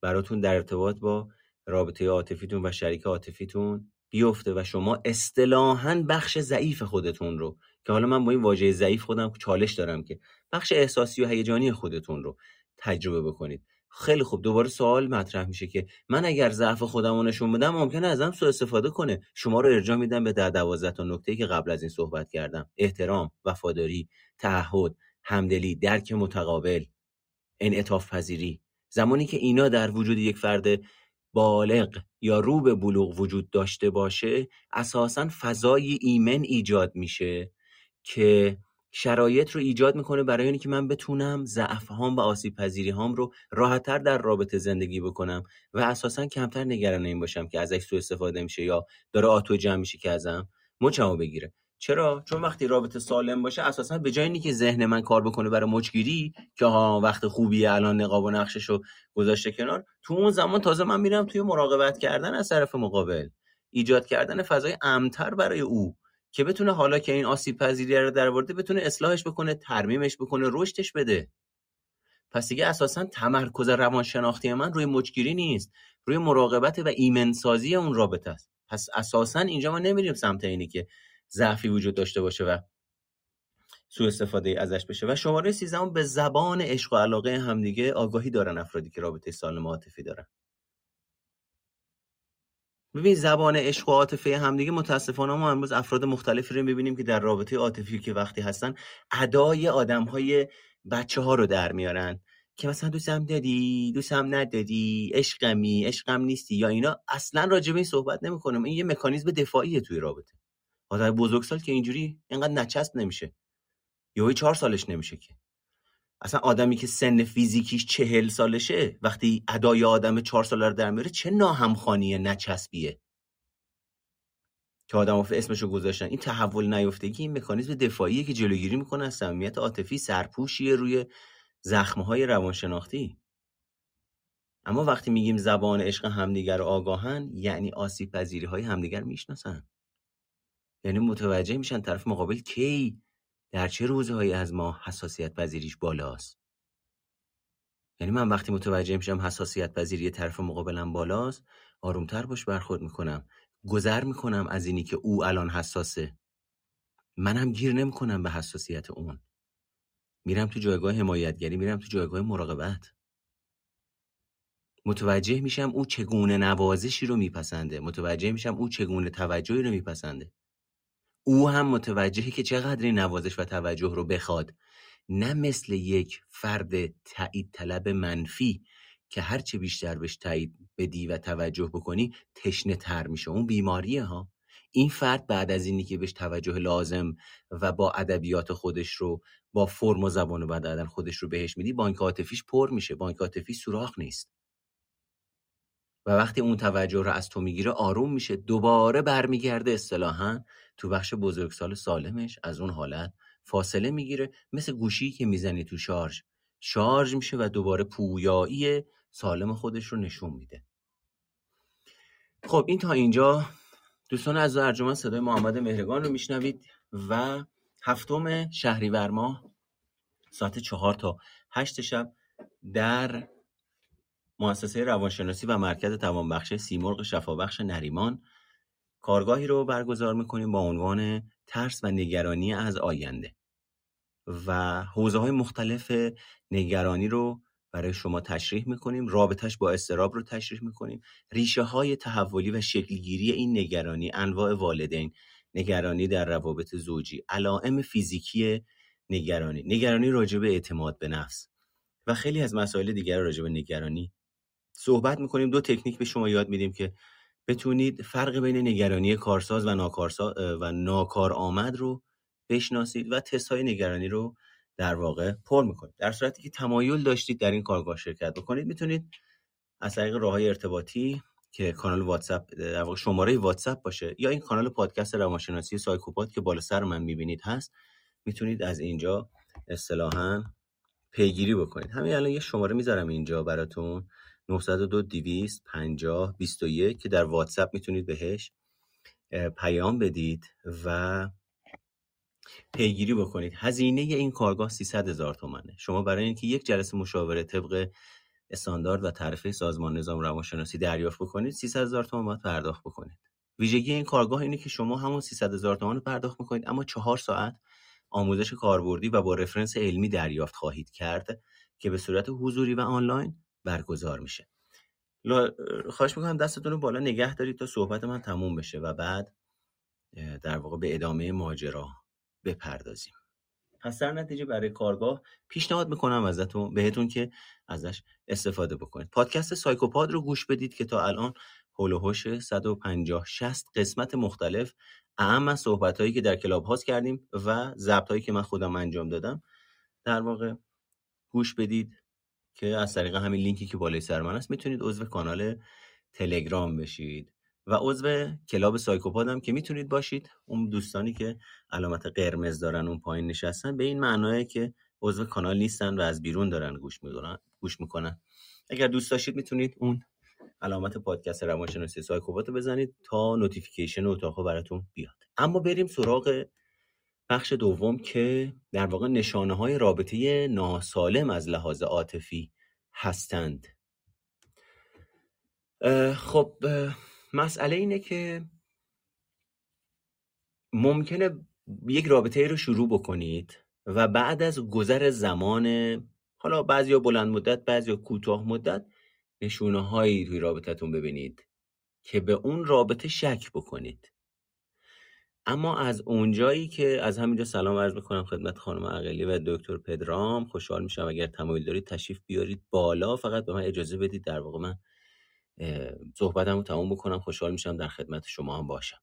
براتون در ارتباط با رابطه عاطفیتون و شریک عاطفیتون بیفته و شما اصطلاحا بخش ضعیف خودتون رو که حالا من با این واژه ضعیف خودم چالش دارم که بخش احساسی و هیجانی خودتون رو تجربه بکنید. خیلی خوب. دوباره سوال مطرح میشه که من اگر ضعف خودم رو نشون بدم ممکنه ازم سوء استفاده کنه. شما رو ارجاع میدم به در دوازده تا نکته که قبل از این صحبت کردم. احترام وفاداری تعهد همدلی درک متقابل انعطاف پذیری. زمانی که اینا در وجود یک فرد بالغ یا رو به بلوغ وجود داشته باشه اساسا فضای ایمن ایجاد میشه. که شرایط رو ایجاد می‌کنه برای اینکه من بتونم ضعف هام و آسیب پذیری هام رو راحتتر در رابطه زندگی بکنم و اساسا کمتر نگران این باشم که ازش سوء استفاده میشه یا داره آتو جمع میشه که ازم مچمو بگیره. چرا؟ چون وقتی رابطه سالم باشه اساسا به جای اینکه ذهن من کار بکنه برای مچگیری که ها وقت خوبیه الان نقاب و نقشش رو گذاشته کنار تو اون زمان تازه من میرم توی مراقبت کردن از طرف مقابل. ایجاد کردن فضای امتر برای او. که بتونه حالا که این آسیب پذیری رو در ورده بتونه اصلاحش بکنه ترمیمش بکنه رشدش بده. پس دیگه اساسا تمرکز روانشناختی من روی مچگیری نیست. روی مراقبت و ایمنسازی اون رابطه است. پس اساسا اینجا ما نمیریم سمت اینی که ضعفی وجود داشته باشه و سوء استفاده ازش بشه. و شماره 13 به زبان عشق و علاقه همدیگه آگاهی دارن افرادی که رابطه سالم عاطفی دارن. ببین زبان عشق و عاطفه همدیگه متاسفانه ما امروز افراد مختلفی رو می‌بینیم که در رابطه عاطفی که وقتی هستن ادای آدم های بچه ها رو در میارن که مثلا دوستم دادی دوستم ندادی عشقمی عشقم نیستی یا اینا اصلا راجع به این صحبت نمی‌کنم این یه مکانیزم دفاعیه توی رابطه. آدم بزرگسال که اینجوری اینقدر نچسب نمیشه. یهو چهار سالش نمیشه که. اصلا آدمی که سن فیزیکیش چهل سالشه وقتی ادای آدم چهار ساله رو در میاره چه ناهمخانیه نچسبیه که آدم اسمشو گذاشتن. این تحول نیفتگی این مکانیزم دفاعیه که جلوگیری می‌کنه از صمیمیت عاطفی سرپوشیه روی زخمه های روانشناختی. اما وقتی میگیم زبان عشق همدیگر آگاهن یعنی آسیب پذیری های همدیگر می‌شناسن. یعنی متوجه میشن طرف مقابل کی در چه روزهایی از ما حساسیت پذیریش بالاست؟ یعنی من وقتی متوجه میشم حساسیت پذیری طرف مقابلم بالاست آرومتر باش برخورد می‌کنم. گذر می‌کنم از اینی که او الان حساسه. منم گیر نمی‌کنم به حساسیت اون. میرم تو جایگاه حمایتگری میرم تو جایگاه مراقبت. متوجه میشم او چگونه نوازشی رو میپسنده. متوجه میشم او چگونه توجهی رو میپسنده. او هم متوجهه که چقدر نوازش و توجه رو بخواد. نه مثل یک فرد تایید طلب منفی که هرچه بیشتر بهش تایید بدی و توجه بکنی تشنه تر میشه. اون بیماریه ها. این فرد بعد از اینی که بهش توجه لازم و با ادبیات خودش رو با فرم و زبان و بعد خودش رو بهش میدی بانک عاطفیش پر میشه. بانک عاطفی سوراخ نیست. و وقتی اون توجه رو از تو می‌گیره آروم میشه دوباره برمیگرده اصطلاحا. تو بخش بزرگسال سالمش از اون حالت فاصله می‌گیره. مثل گوشی که می‌زنی تو شارژ. شارژ میشه و دوباره پویایی سالم خودش رو نشون میده. خب این تا اینجا. دوستان از ارجمند صدای محمد مهرگان رو میشنوید و هفتم شهریور ماه ساعت چهار تا هشت شب در مؤسسه روانشناسی و مرکز توانبخش سیمرغ شفابخش نریمان کارگاهی رو برگزار می‌کنیم با عنوان ترس و نگرانی از آینده و حوزه های مختلف نگرانی رو برای شما تشریح می‌کنیم رابطش با استراب رو تشریح می‌کنیم. ریشه های تحولی و شکلگیری این نگرانی انواع والدین نگرانی در روابط زوجی علائم فیزیکی نگرانی. نگرانی راجع اعتماد به نفس و خیلی از مسائل دیگر راجع به نگرانی صحبت می‌کنیم دو تکنیک به شما یاد میدیم که بتونید فرق بین نگرانی کارساز و ناکارساز و ناکارآمد رو بشناسید و تست نگرانی رو در واقع پر می‌کنید. در صورتی که تمایل داشتید در این کارگاه شرکت بکنید می‌تونید از طریق راه های ارتباطی که کانال واتساپ در واقع شماره واتساپ باشه یا این کانال پادکست روانشناسی سایکوپاد که بالا سر من می‌بینید هست می‌تونید از اینجا اصطلاحا پیگیری بکنید. همین الان یه شماره می‌ذارم اینجا براتون. 902 200 50 21 که در واتساپ می‌تونید بهش پیام بدید و پیگیری بکنید. هزینه این کارگاه 300 هزار تومنه. شما برای اینکه یک جلسه مشاوره طبق استاندارد و تعرفه سازمان نظام روانشناسی دریافت بکنید 300 هزار تومان باید پرداخت بکنید. ویژگی این کارگاه اینه که شما همون 300 هزار تومان رو پرداخت می‌کنید اما چهار ساعت آموزش کاربردی و با رفرنس علمی دریافت خواهید کرد که به صورت حضوری و آنلاین برگزار میشه. خواهش می‌کنم دستتون رو بالا نگه دارید تا صحبت من تموم بشه و بعد در واقع به ادامه ماجرا بپردازیم. پس در نتیجه برای کارگاه پیشنهاد می‌کنم ازتون بهتون که ازش استفاده بکنید. پادکست سایکوپاد رو گوش بدید که تا الان هول و 150 60 قسمت مختلف اهم از صحبت هایی که در کلاب هاست کردیم و ضبط هایی که من خودم انجام دادم. در واقع گوش بدید که از طریق همین لینکی که بالای سر من است می‌تونید عضو کانال تلگرام بشید و عضو کلاب سایکوپاد هم که می‌تونید باشید. اون دوستانی که علامت قرمز دارن اون پایین نشستن به این معناه که عضو کانال نیستن و از بیرون دارن گوش می‌کنن گوش می‌کنن. اگر دوست داشتید می‌تونید اون علامت پادکست روانشناسی سایکوپاد رو بزنید تا notification اتاق براتون بیاد. اما بریم سراغ بخش دوم که در واقع نشانه های رابطه ناسالم از لحاظ عاطفی هستند. خب مسئله اینه که ممکنه یک رابطه رو شروع بکنید و بعد از گذر زمان حالا بعضی بلند مدت بعضی کوتاه مدت نشونه هایی توی رابطتون ببینید که به اون رابطه شک بکنید. اما از اونجایی که از همینجا سلام عرض می‌کنم خدمت خانم عقلی و دکتر پدرام خوشحال میشم اگر تمایل دارید تشریف بیارید بالا فقط به من اجازه بدید در واقع من صحبتم رو تموم بکنم. خوشحال میشم در خدمت شما هم باشم.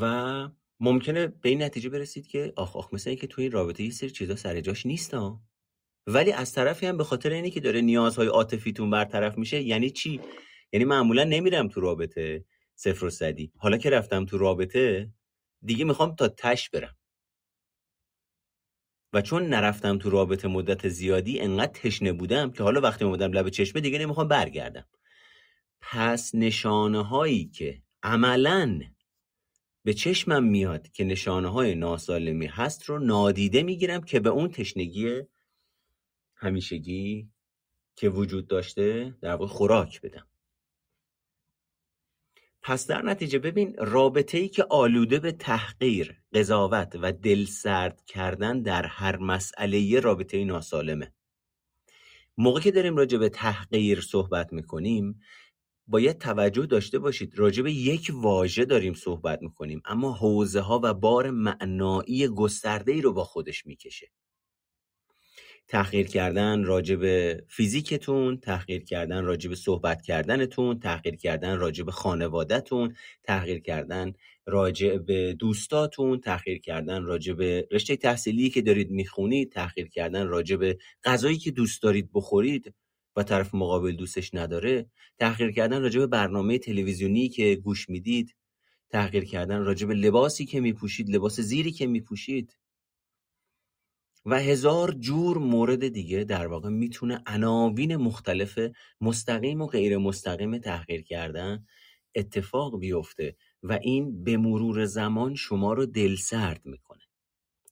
و ممکنه به این نتیجه برسید که آخ آخ مثل که توی این رابطه یه سری چیزا سر جاش نیست ها. ولی از طرفی هم به خاطر اینی که داره نیازهای عاطفیتون برطرف میشه یعنی چی؟ یعنی معمولا نمیرم تو رابطه. صفر و صدی. حالا که رفتم تو رابطه دیگه می‌خوام تا تش برم. و چون نرفتم تو رابطه مدت زیادی انقدر تشنه بودم که حالا وقتی اومدم لب چشمه دیگه نمی‌خوام برگردم. پس نشانه هایی که عملا به چشمم میاد که نشانه های ناسالمی هست رو نادیده می‌گیرم که به اون تشنگی همیشگی که وجود داشته در واقع خوراک بدم. پس در نتیجه ببین رابطه ای که آلوده به تحقیر، قضاوت و دل سرد کردن در هر مسئله یه رابطه ناسالمه. موقع که داریم راجع به تحقیر صحبت می‌کنیم باید توجه داشته باشید راجع به یک واژه داریم صحبت می‌کنیم اما حوزه ها و بار معنایی گسترده ای رو با خودش می‌کشه. تحقیر کردن راجع به فیزیکتون تحقیر کردن راجع به صحبت کردنتون تحقیر کردن راجع به خانوادهتون تحقیر کردن راجع به دوستاتون تحقیر کردن راجع به رشته تحصیلی که دارید می‌خونید تحقیر کردن راجع به غذایی که دوست دارید بخورید و طرف مقابل دوستش نداره تحقیر کردن راجع به برنامه تلویزیونی که گوش می‌دید تحقیر کردن راجع به لباسی که میپوشید لباس زیری که میپوشید. و هزار جور مورد دیگه در واقع می‌تونه عناوین مختلف مستقیم و غیر مستقیم تحقیر کردن اتفاق بیفته و این به مرور زمان شما رو دلسرد می‌کنه.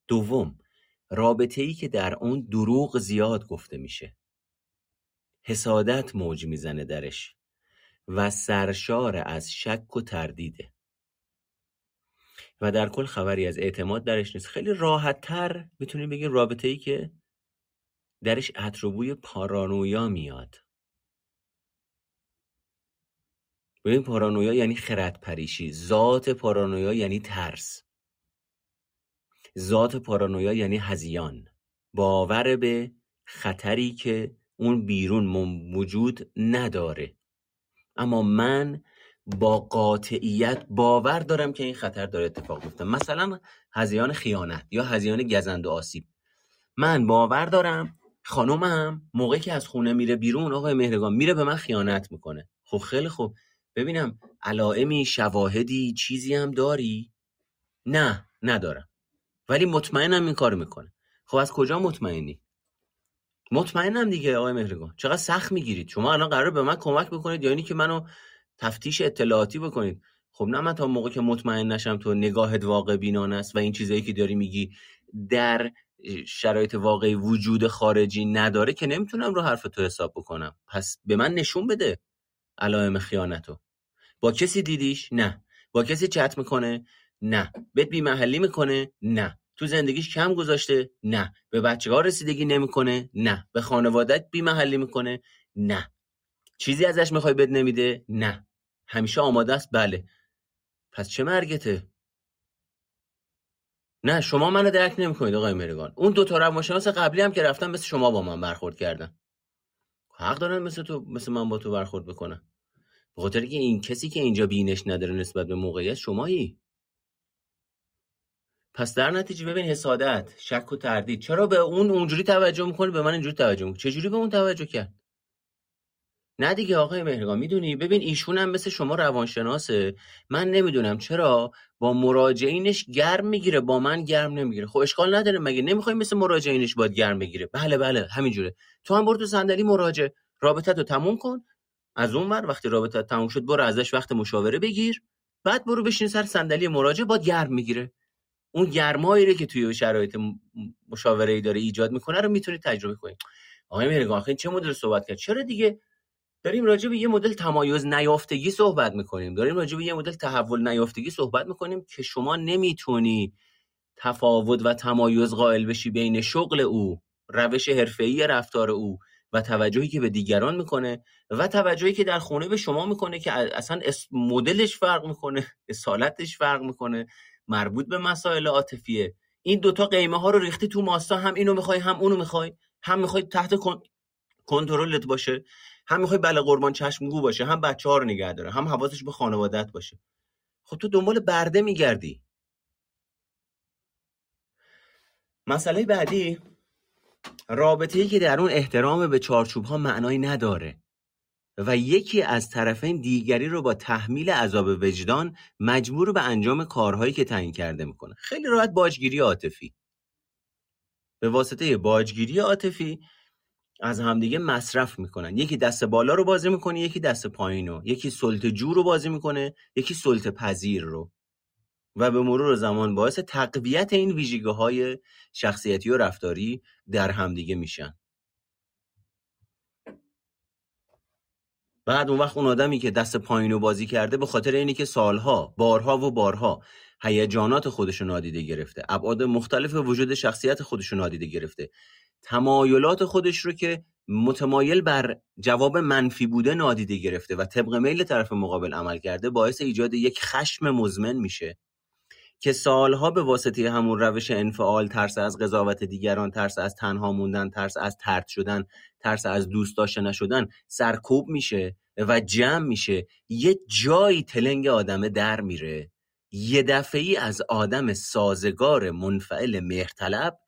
دوم رابطه ای که در اون دروغ زیاد گفته میشه. حسادت موج می‌زنه درش و سرشار از شک و تردیده. و در کل خبری از اعتماد درش نیست. خیلی راحت تر می‌تونیم بگیم رابطه ای که درش عطر پارانویا میاد. این پارانویا یعنی خرد پریشی ذات پارانویا یعنی ترس. ذات پارانویا یعنی هزیان. باور به خطری که اون بیرون وجود نداره. اما من با قاطعیت باور دارم که این خطر داره اتفاق میفته مثلا هزیان خیانت یا هزیان گزند و آسیب. من باور دارم خانومم موقعی که از خونه میره بیرون آقای مهرگان میره به من خیانت می‌کنه. خب خیلی خوب. ببینم علائمی شواهدی چیزی هم داری؟ نه ندارم. ولی مطمئنم این کار می‌کنه. خب از کجا مطمئنی؟ مطمئنم دیگه آقای مهرگان چقدر سخت می‌گیرید. شما الان قرار به من کمک بکنید یا اینی که منو تفتیش اطلاعاتی بکنید. خب نه من تا موقع که مطمئن نشم تو نگاهت واقع بینان است و این چیزایی که داری میگی در شرایط واقعی وجود خارجی نداره که نمی‌تونم رو حرف تو حساب بکنم. پس به من نشون بده علائم خیانتو. با کسی دیدیش؟ نه. با کسی چت می‌کنه؟ نه. بهت بی محلی می‌کنه؟ نه. تو زندگیش کم گذاشته؟ نه. به بچه ها رسیدگی نمی‌کنه؟ نه. به خانوادت بی محلی می‌کنه؟ نه. چیزی ازش می‌خوای بد نمیده؟ نه. همیشه آماده است. بله. پس چه مرگته؟ نه شما منو درک نمی‌کنید آقای مرگان اون دو تا روانشناس قبلی هم که رفتن مثل شما با من برخورد کردن. حق دارن مثل تو مثل من با تو برخورد بکنن. به خاطر که این کسی که اینجا بینش نداره نسبت به موقعیت شمایی. پس در نتیجه ببین حسادت شک و تردید. چرا به اون اونجوری توجه می‌کنه به من اینجوری توجه می‌کنه چجوری به اون توجه کرد؟ نه دیگه آقای مهرگان می‌دونی؟ ببین ایشون هم مثل شما روانشناسه. من نمی‌دونم چرا با مراجعینش گرم می‌گیره با من گرم نمی‌گیره. خب اشکال نداره مگه؟ نمی‌خوای مثل مراجعینش باید گرم بگیره. بله بله همینجوره. تو هم برو تو صندلی مراجع رابطه تو تموم کن. از اون ور وقتی رابطه تموم شد برو ازش وقت مشاوره بگیر. بعد برو بشین سر صندلی مراجع باید گرم می‌گیره. اون گرمایی که توی شرایط مشاوره ای داره ایجاد می‌کنه رو می‌تونید تجربه کنید آقای مهرگان چه مدل صحبت کرد؟ چرا دیگه داریم راجع به یه مدل تمایز نیافتگی صحبت می‌کنیم. داریم راجع به یه مدل تحول نیافتگی صحبت می‌کنیم که شما نمی‌تونی تفاوت و تمایز قائل بشی بین شغل او روش حرفه‌ای رفتار او و توجهی که به دیگران می‌کنه و توجهی که در خونه به شما می‌کنه که اصلا مدلش فرق می‌کنه اصالتش فرق می‌کنه مربوط به مسائل عاطفیه. این دوتا قیمه ها رو ریختی تو ماستا هم اینو می‌خوای هم اونو می‌خوای هم می‌خوای تحت کنترلت باشه. هم می‌خوای بله قربان چشمگو باشه هم بچه ها رو نگه داره هم حواسش به خانوادت باشه. خب تو دنبال برده میگردی. مسئله بعدی رابطه ای که در اون احترام به چارچوب ها معنایی نداره و یکی از طرفین دیگری رو با تحمیل عذاب وجدان مجبور به انجام کارهایی که تعیین کرده می‌کنه. خیلی راحت باجگیری عاطفی. به واسطه باجگیری عاطفی از همدیگه مصرف می‌کنن. یکی دست بالا رو بازی می‌کنه یکی دست پایین رو. یکی سلط جو رو بازی می‌کنه یکی سلط پذیر رو. و به مرور زمان باعث تقویت این ویژگی های شخصیتی و رفتاری در همدیگه میشن. بعد اون وقت اون آدمی که دست پایین رو بازی کرده به خاطر اینی که سالها بارها و بارها هیجانات خودش نادیده گرفته. ابعاد مختلف وجود شخصیت خودش نادیده گرفته. تمایلات خودش رو که متمایل بر جواب منفی بوده نادیده گرفته و طبق میل طرف مقابل عمل کرده باعث ایجاد یک خشم مزمن میشه که سالها به واسطه همون روش انفعال ترس از قضاوت دیگران ترس از تنها موندن ترس از ترد شدن ترس از دوست داشته نشدن سرکوب میشه و جمع میشه. یه جایی تلنگ آدمه در میره. یه دفعه ای از آدم سازگار منفعل مهرطلب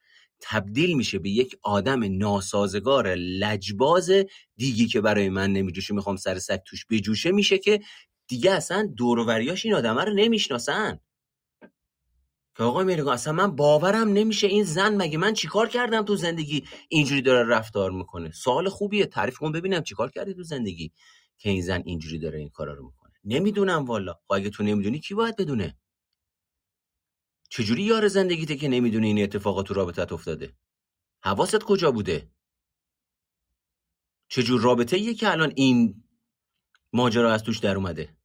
تبدیل میشه به یک آدم ناسازگار لجباز دیگی که برای من نمیجوشه. می‌خوام سر سگ توش بجوشه. میشه که دیگه اصلا دوروریاش این آدمه رو نمی‌شناسن. که آقای میرگان اصلا من باورم نمیشه این زن مگه من چیکار کردم تو زندگی؟ اینجوری داره رفتار می‌کنه. سوال خوبیه. تعریف کن ببینم چیکار کردی تو زندگی که این زن اینجوری داره این کارا رو می‌کنه. نمی‌دونم والا. خب اگه تو نمی‌دونی کی باید بدونه؟ چجوری یار زندگیته که نمی‌دونی این اتفاقات تو رابطت افتاده؟ حواست کجا بوده؟ چجور رابطه ایه که الان این ماجرا از توش در اومده؟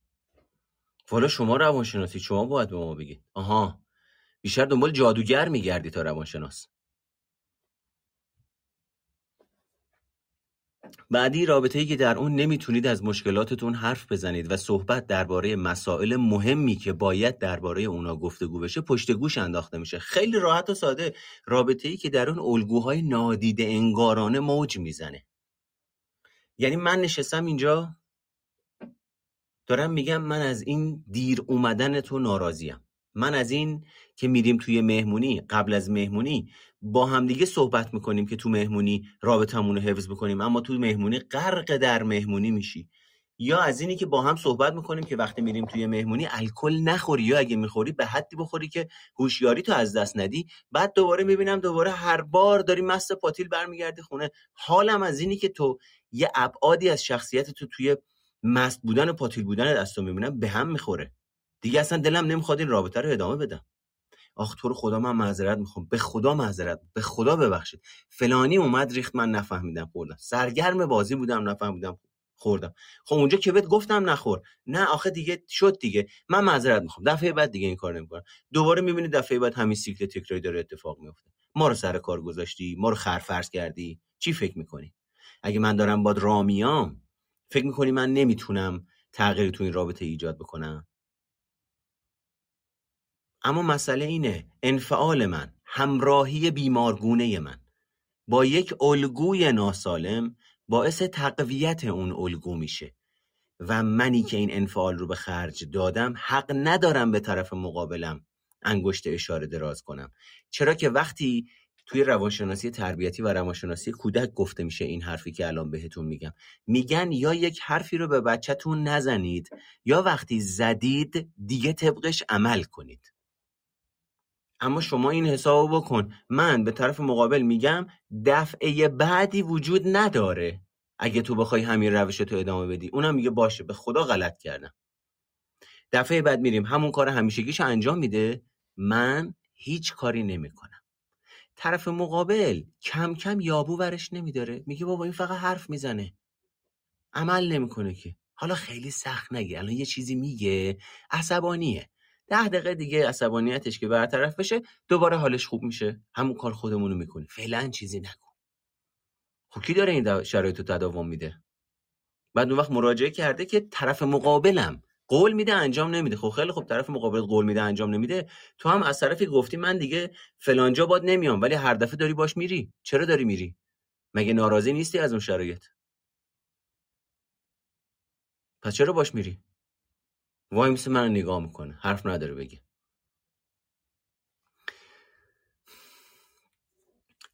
والا شما روانشناسی شما باید به ما بگید. آها. بیشتر دنبال جادوگر میگردی تا روانشناس. بعدی رابطه ای که در اون نمی‌تونید از مشکلاتتون حرف بزنید و صحبت درباره مسائل مهمی که باید درباره اونا گفتگو بشه پشت گوش انداخته میشه. خیلی راحت و ساده. رابطه ای که در اون الگوهای نادیده انگارانه موج می‌زنه. یعنی من نشستم اینجا. دارم میگم من از این دیر اومدن تو ناراضیم. من از این که میریم توی مهمونی قبل از مهمونی با همدیگه صحبت می‌کنیم که تو مهمونی رابطمون رو حفظ بکنیم اما تو مهمونی غرق در مهمونی میشی. یا از اینی که با هم صحبت می‌کنیم که وقتی میریم توی مهمونی الکل نخوری یا اگه می‌خوری به حدی بخوری که هوشیاری تو از دست ندی بعد دوباره می‌بینم دوباره هر بار داری مست پاتیل برمیگردی خونه. حالم از اینی که تو یه ابعادی از شخصیت تو توی مست بودن و پاتیل بودن دستو می‌بینم به هم می‌خوره. دیگه اصلا دلم نمی‌خواد این رابطه رو ادامه بدم. آخ تو رو خدا من معذرت می‌خوام. به خدا معذرت به خدا ببخشید. فلانی اومد ریخت من نفهمیدم خوردم. سرگرم بازی بودم نفهمیدم خوردم. خب اونجا که بهت گفتم نخور. نه آخه دیگه شد دیگه. من معذرت می‌خوام. دفعه بعد دیگه این کار نمی‌کنم. دوباره می‌بینی دفعه بعد همین سیکل تکراری داره اتفاق میفته ما رو سر کار گذاشتی ما رو خرفرز کردی. چی فکر می‌کنی؟ اگه من دارم باد رامیام فکر می‌کنی من نمی‌تونم تغییری تو این رابطه ایجاد بکنم؟ اما مسئله اینه انفعال من همراهی بیمارگونه من. با یک الگوی ناسالم باعث تقویت اون الگو میشه. و منی که این انفعال رو به خرج دادم حق ندارم به طرف مقابلم انگشت اشاره دراز کنم. چرا که وقتی توی روانشناسی تربیتی و روانشناسی کودک گفته میشه این حرفی که الان بهتون میگم میگن یا یک حرفی رو به بچهتون نزنید یا وقتی زدید دیگه طبقش عمل کنید. اما شما این حساب بکن. من به طرف مقابل میگم دفعه بعدی وجود نداره. اگه تو بخوای همین روش تو ادامه بدی. اونم میگه باشه به خدا غلط کردم. دفعه بعد میریم. همون کار همیشگیش انجام میده. من هیچ کاری نمی‌کنم. طرف مقابل کم کم یابو ورش نمیداره. میگه بابا این فقط حرف می‌زنه. عمل نمی‌کنه که. حالا خیلی سخت نگه. الان یه چیزی میگه. عصبانیه. ده دقیقه دیگه عصبانیتش که برطرف بشه دوباره حالش خوب میشه. همون کار خودمونو می‌کنی فعلا چیزی نکن خب کی داره این شرایط رو تداوم میده؟ بعد اون وقت مراجعه کرده که طرف مقابلم قول میده انجام نمیده. خب خیلی خب طرف مقابل قول میده انجام نمیده. تو هم از طرفی گفتی من دیگه فلانجا باد نمیام ولی هر دفعه داری باش میری. چرا داری میری؟ مگه ناراضی نیستی از اون شرایط؟ پس چرا باش میری؟ وای میسه من نگاه می‌کنه. حرف نداره بگه.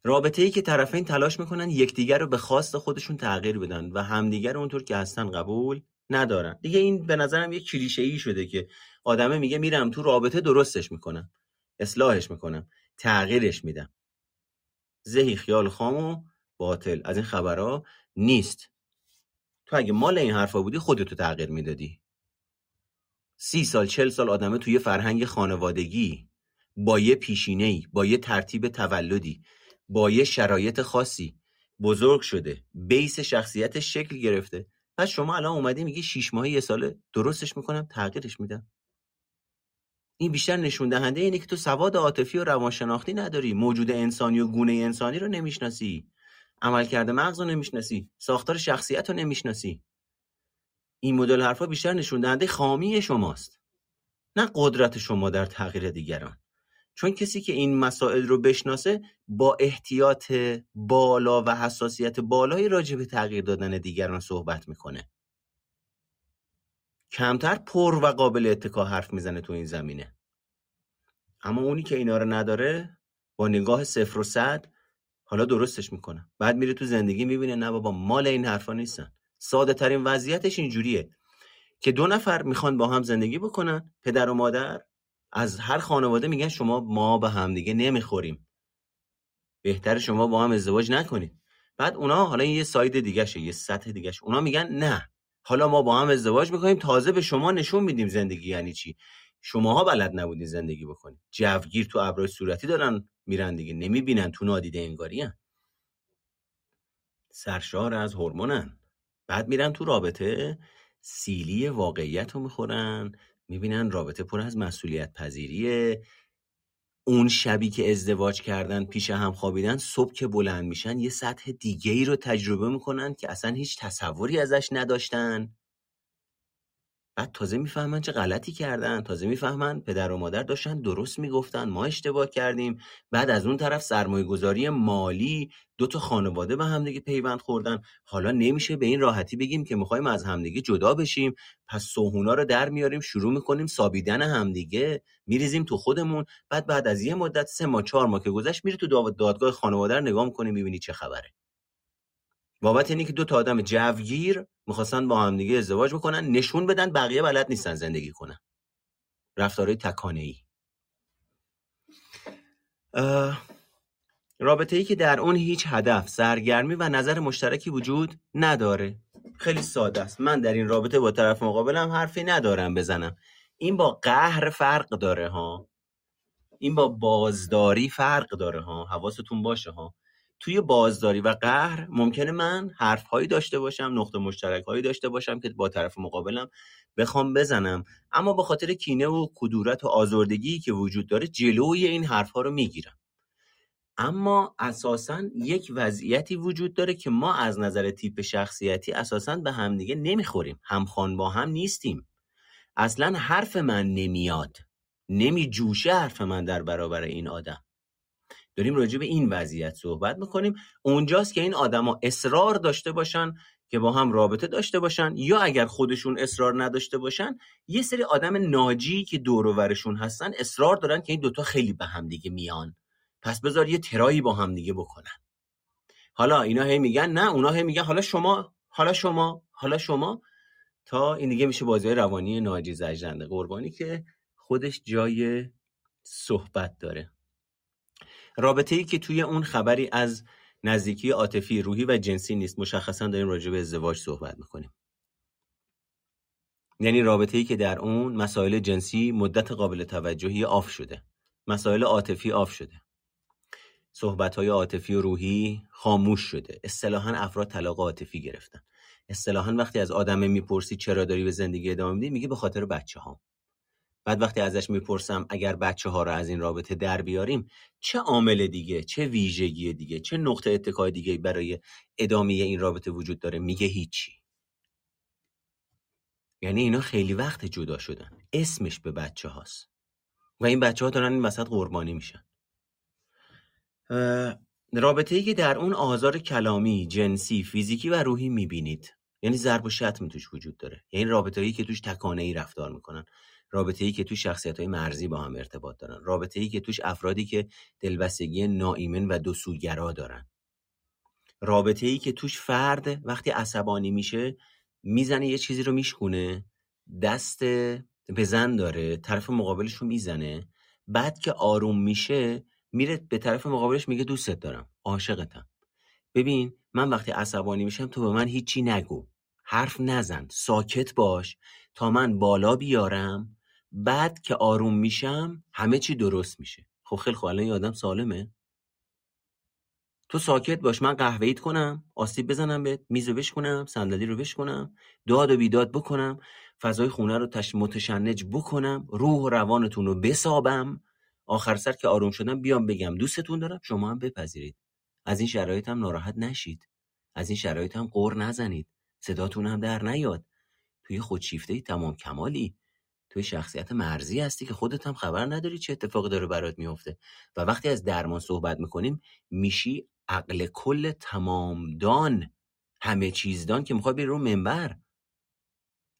رابطه ای که طرفین تلاش می‌کنن یکدیگر رو به خواست خودشون تغییر بدن و همدیگر اونطور که هستن قبول ندارن. دیگه این به نظرم یه کلیشه ای شده که آدمه میگه میرم تو رابطه درستش می‌کنم. اصلاحش می‌کنم. تغییرش میدم. ذهی خیال خام و باطل. از این خبرها نیست. تو اگه مال این حرفا بودی خودتو تغییر می‌دادی. سی سال چل سال آدمه توی فرهنگ خانوادگی. با یه پیشینهی با یه ترتیب تولدی با یه شرایط خاصی. بزرگ شده بیس شخصیتش شکل گرفته. پس شما الان اومدی میگی شیش ماهی یه ساله. درستش می‌کنم تغییرش میدم. این بیشتر نشون دهنده اینه که تو سواد عاطفی و روانشناختی نداری. موجود انسانی و گونه انسانی رو نمی‌شناسی. عملکرد مغز رو نمی‌شناسی. ساختار شخصیت رو نمی‌شناسی. این مدل حرفا بیشتر نشون دهنده خامی شماست. نه قدرت شما در تغییر دیگران. چون کسی که این مسائل رو بشناسه با احتیاط بالا و حساسیت بالایی راجع به تغییر دادن دیگران صحبت می‌کنه. کمتر پر و قابل اتکا حرف می‌زنه تو این زمینه. اما اونی که اینا رو نداره با نگاه صفر و صد حالا درستش می‌کنه. بعد میره تو زندگی می‌بینه نه بابا مال این حرفا نیستن. ساده ترین وضعیتش اینجوریه که دو نفر می‌خوان با هم زندگی بکنن پدر و مادر. از هر خانواده میگن شما ما به هم دیگه نمی‌خوریم. بهتر شما با هم ازدواج نکنید. بعد اونا حالا یه ساید دیگه شه یه سطح دیگه شه. اونا میگن نه. حالا ما با هم ازدواج می‌کنیم تازه به شما نشون میدیم زندگی یعنی چی. شماها بلد نبودین زندگی بکنید. جوگیر تو ابرای صورتی دارن میرن دیگه نمی‌بینن تو نادیده انگاری سرشار از هورمونن. بعد میرن تو رابطه سیلی واقعیت رو می‌خورن می‌بینن رابطه پر از مسئولیت پذیریه اون شبی که ازدواج کردن پیش هم خوابیدن صبح که بلند میشن یه سطح دیگه ای رو تجربه می‌کنن که اصلا هیچ تصوری ازش نداشتن. بعد تازه می‌فهمن چه غلطی کردن تازه می‌فهمن پدر و مادر داشتن درست می‌گفتن ما اشتباه کردیم. بعد از اون طرف سرمایه گذاری مالی دو تا خانواده به همدیگه پیوند خوردن. حالا نمیشه به این راحتی بگیم که می‌خوایم از همدیگه جدا بشیم. پس سوهونا رو در میاریم شروع می‌کنیم سابیدن همدیگه. میریزیم تو خودمون. بعد بعد از یه مدت سه ماه چهار ماه که گذشت میره تو دادگاه خانواده رو نگاه می‌کنیم می‌بینی چه خبره. بابت اینه که دو تا آدم جوگیر می‌خواستن با هم دیگه ازدواج بکنن نشون بدن بقیه بلد نیستن زندگی کنن. رفتارهای تکانه ای رابطه ای که در اون هیچ هدف سرگرمی و نظر مشترکی وجود نداره. خیلی ساده است. من در این رابطه با طرف مقابلم حرفی ندارم بزنم. این با قهر فرق داره ها. این با بازداری فرق داره ها. حواستون باشه ها. توی بازداری و قهر ممکنه من حرفهایی داشته باشم نقطه مشترک هایی داشته باشم که با طرف مقابلم بخوام بزنم. اما به خاطر کینه و کدورت و آزردگی که وجود داره جلوی این حرفها رو می‌گیرم. اما اساسا یک وضعیتی وجود داره که ما از نظر تیپ شخصیتی اساسا به همدیگه نمی‌خوریم. همخوان با هم نیستیم. اصلا حرف من نمیاد. نمی جوشه حرف من در برابر این آدم. داریم راجع به این وضعیت صحبت می‌کنیم. اونجاست که این آدما اصرار داشته باشن که با هم رابطه داشته باشن یا اگر خودشون اصرار نداشته باشن یه سری آدم ناجی که دور و ورشون هستن اصرار دارن که این دوتا خیلی به هم دیگه میان. پس بذار یه ترایی با هم دیگه بکنن. حالا اینا هی میگن نه اونا هی میگن حالا شما حالا شما حالا شما. تا این دیگه میشه بازی روانی ناجی زجرنده قربانی که خودش جای صحبت داره. رابطه ای که توی اون خبری از نزدیکی عاطفی روحی و جنسی نیست. مشخصا داریم راجع به ازدواج صحبت می‌کنیم. یعنی رابطه ای که در اون مسائل جنسی مدت قابل توجهی off شده. مسائل عاطفی off شده. صحبت های عاطفی و روحی خاموش شده. اصطلاحا افراد طلاق عاطفی گرفتن. اصطلاحا وقتی از آدم می‌پرسی چرا داری به زندگی ادامه میدی میگه به خاطر بچه بعد وقتی ازش می‌پرسم اگر بچه ها رو از این رابطه در بیاریم چه عامل دیگه چه ویژگی دیگه چه نقطه اتکای دیگه برای ادامه این رابطه وجود داره؟ میگه هیچی. یعنی اینا خیلی وقت جدا شدن. اسمش به بچه هاست و این بچه ها دارن این وسط قربانی میشن. رابطه ای که در اون آزار کلامی، جنسی، فیزیکی و روحی می‌بینید. یعنی ضرب و شتم توش وجود داره. یعنی رابطه ای که توش تکانه ای رفتار می‌کنن. رابطه ای که توش شخصیت های مرزی با هم ارتباط دارن. رابطه ای که توش افرادی که دلبستگی ناایمن و دو دارن. رابطه ای که توش فرد وقتی عصبانی میشه می‌زنه یه چیزی رو میشکونه دست بزن داره طرف مقابلش رو می‌زنه بعد که آروم میشه میره به طرف مقابلش میگه دوستت دارم عاشقتم. ببین من وقتی عصبانی میشم تو به من هیچی نگو. حرف نزن ساکت باش. تا من بالا بیارم بعد که آروم میشم همه چی درست میشه. خب خیلی خوب الان آدم سالمه. تو ساکت باش من قهوه‌ایت کنم آسیب بزنم به میز رو بشکنم صندلی رو بشکنم داد و بیداد بکنم فضای خونه رو تش متشنج بکنم روح و روانتون رو بسابم. آخر سر که آروم شدم بیام بگم دوستتون دارم شما هم بپذیرید. از این شرایط هم ناراحت نشید. از این شرایط هم قور نزنید. صداتون هم در نیاد. توی خودشیفته تمام کمالی. توی شخصیت مرزی هستی که خودت هم خبر نداری چه اتفاقی داره برات میفته و وقتی از درمان صحبت می‌کنیم میشی عقل کل تمامدان همه چیزدان که می‌خوای بری رو منبر.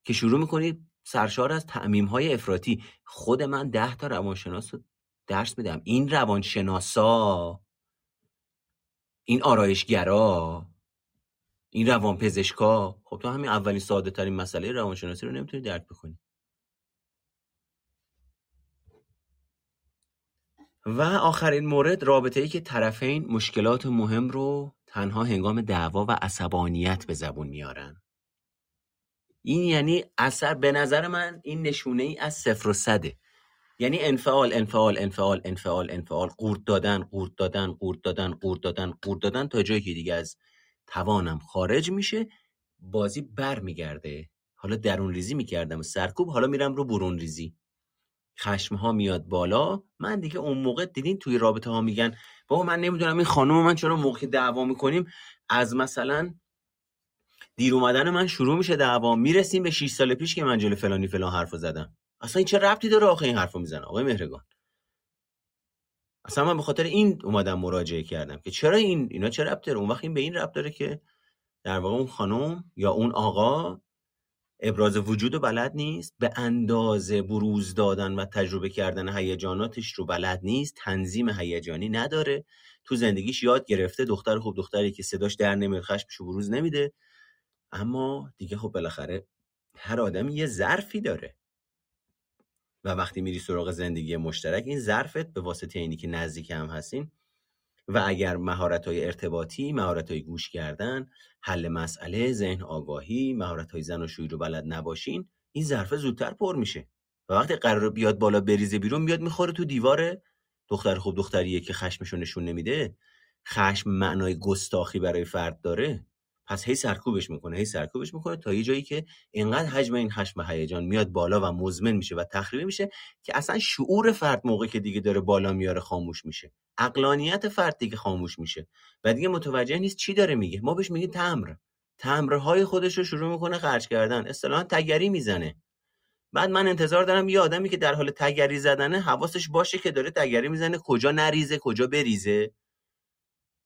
که شروع می‌کنی سرشار از تعمیم های افراطی. خود من ده تا روانشناس رو درس میدم. این روانشناسا این آرایشگرا این روان پزشکا خب تو همین اولین ساده ترین مسئله روانشناسی رو نمی‌تونی درک بکنی. و آخرین مورد رابطه ای که طرفین مشکلات مهم رو تنها هنگام دعوا و عصبانیت به زبون میارن. این یعنی اثر به نظر من این نشونه ای از صفر و صده. یعنی انفعال انفعال انفعال انفعال انفعال قورت دادن قورت دادن قورت دادن قورت دادن قورت دادن تا جایی که دیگه از توانم خارج میشه بازی بر میگرده حالا درون ریزی می‌کردم سرکوب حالا میرم رو برون ریزی خشم ها میاد بالا من دیگه اون موقع دیدین توی رابطه ها میگن بابا من نمی‌دونم این خانم من چرا موقع دعوا می‌کنیم؟ از مثلا دیر اومدن من شروع میشه دعوا می‌رسیم به 6 سال پیش که من جلو فلانی فلان حرفو زدم. اصلا این چه ربطی داره آخه این حرفو می‌زنه؟ آقای مهرگان. اصلا من به خاطر این اومدم مراجعه کردم که چرا این اینا چه ربط داره؟ اون وقت این به این ربط داره که در واقع اون خانم یا اون آقا ابراز وجود و بلد نیست؟ به اندازه بروز دادن و تجربه کردن هیجاناتش رو بلد نیست؟ تنظیم هیجانی نداره؟ تو زندگیش یاد گرفته؟ دختر خوب دختری که صداش در نمیاد خشمش بروز نمیده؟ اما دیگه خب بالاخره هر آدمی یه ظرفی داره. و وقتی میری سراغ زندگی مشترک این ظرفت به واسطه اینی که نزدیک هم هستین و اگر مهارت های ارتباطی مهارت های گوش کردن حل مسئله ذهن آگاهی مهارت های زن و شوی رو بلد نباشین این ظرفه زودتر پر میشه. و وقتی قرار بیاد بالا بریزه بیرون میاد می‌خوره تو دیوار دختر خوب دختریه که خشمشو نشون نمیده. خشم معنای گستاخی برای فرد داره. پس هی سرکوبش می‌کنه هی سرکوبش می‌کنه تا یه جایی که اینقدر حجم این خشم هیجان میاد بالا و مزمن میشه و تخریبی میشه که اصلا شعور فرد موقع که دیگه داره بالا میاره خاموش میشه. اقلانیت فرد دیگه خاموش میشه. و دیگه متوجه نیست چی داره میگه. ما بهش میگیم تمر. تمرهای خودش رو شروع می‌کنه خرج کردن. اصطلاحا تگری می‌زنه. بعد من انتظار دارم یه آدمی که در حال تگری زدنه حواسش باشه که داره تگری می‌زنه کجا نریزه کجا بریزه.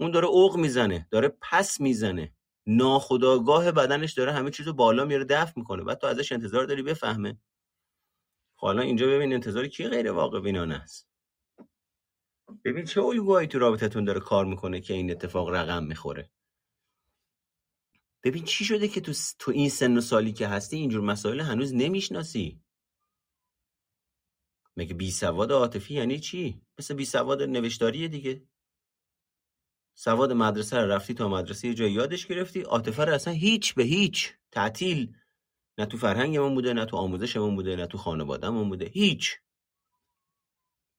اون داره اوق می‌زنه داره پس می‌زنه. ناخداگاه بدنش داره همه چیزو بالا میاره دفع می‌کنه. بعد تو ازش انتظار داری بفهمه. خب حالا اینجا ببین انتظار کی غیر واقع بینانه است. ببین چه الگوهایی تو رابطتون داره کار می‌کنه که این اتفاق رقم می‌خوره. ببین چی شده که تو, تو این سن و سالی که هستی اینجور مسائل هنوز نمی‌شناسی؟ مگه بی سواد عاطفی یعنی چی؟ مثل بی سواد نوشتاری دیگه. سواد مدرسه رو رفتی تا مدرسه یه جای یادش گرفتی؟ عاطفه رو اصلا هیچ به هیچ تعطیل. نه تو فرهنگمون بوده نه تو آموزشمون بوده نه تو خانوادهمون بوده. هیچ.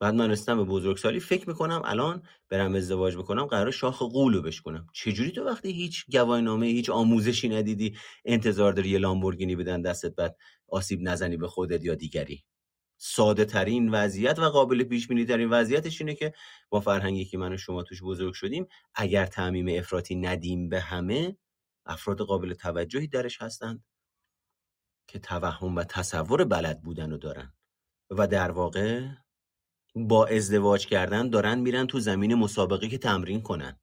بعد من رسیدم به بزرگسالی فکر می‌کنم الان برم ازدواج بکنم قرار شاخ قولو بشکنم. چجوری تو وقتی هیچ گواهینامه هیچ آموزشی ندیدی انتظار داری یه لامبورگینی بدن دستت بعد آسیب نزنی به خودت یا دیگری؟ ساده ترین وضعیت و قابل پیش بینی ترین وضعیتش اینه که با فرهنگی که من و شما توش بزرگ شدیم. اگر تعمیم افراطی ندیم به همه افراد قابل توجهی درش هستند که توهم و تصور بلد بودن رو دارن و در واقع با ازدواج کردن دارن میرن تو زمین مسابقه که تمرین کنن.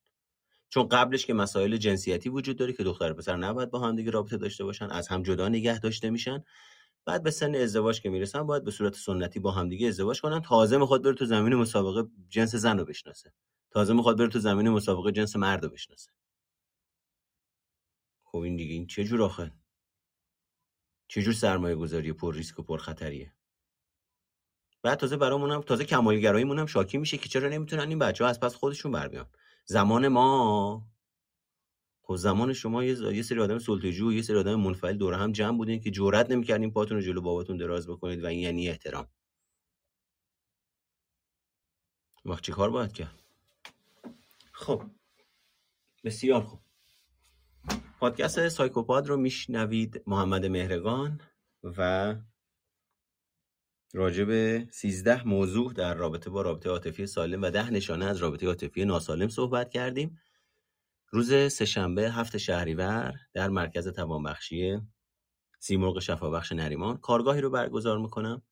چون قبلش که مسائل جنسیتی وجود داره که دختر و پسر نباید با هم دیگه رابطه داشته باشن از هم جدا نگه داشته میشن. بعد به سن ازدواج که می‌رسن باید به صورت سنتی با همدیگه ازدواج کنن تازه می‌خواد بره تو زمین مسابقه جنس زن رو بشناسه. تازه می‌خواد بره تو زمین مسابقه جنس مرد رو بشناسه. خب این دیگه این چه جور آخه؟ چه جور سرمایه گذاری پر ریسک و پر خطریه؟ بعد تازه برامون هم تازه کمالگراییمون هم شاکی میشه که چرا نمی‌تونن این بچه ها از پس خودشون بر بیان زمان ما خب زمان شما یه سری آدم سلطه‌جو و یه سری آدم منفعل دور هم جمع بودین که جرئت نمی‌کردین پاتون رو جلو باباتون دراز بکنید و این یعنی احترام. وقت چی کار باید کرد؟ خب بسیار خوب. پادکست سایکوپاد رو میشنوید محمد مهرگان و راجع به 13 موضوع در رابطه با رابطه عاطفی سالم و ده نشانه از رابطه عاطفی ناسالم صحبت کردیم. روز سهشنبه هفت شهریور در مرکز توانبخشی سیمرغ شفابخش نریمان کارگاهی رو برگزار می‌کنم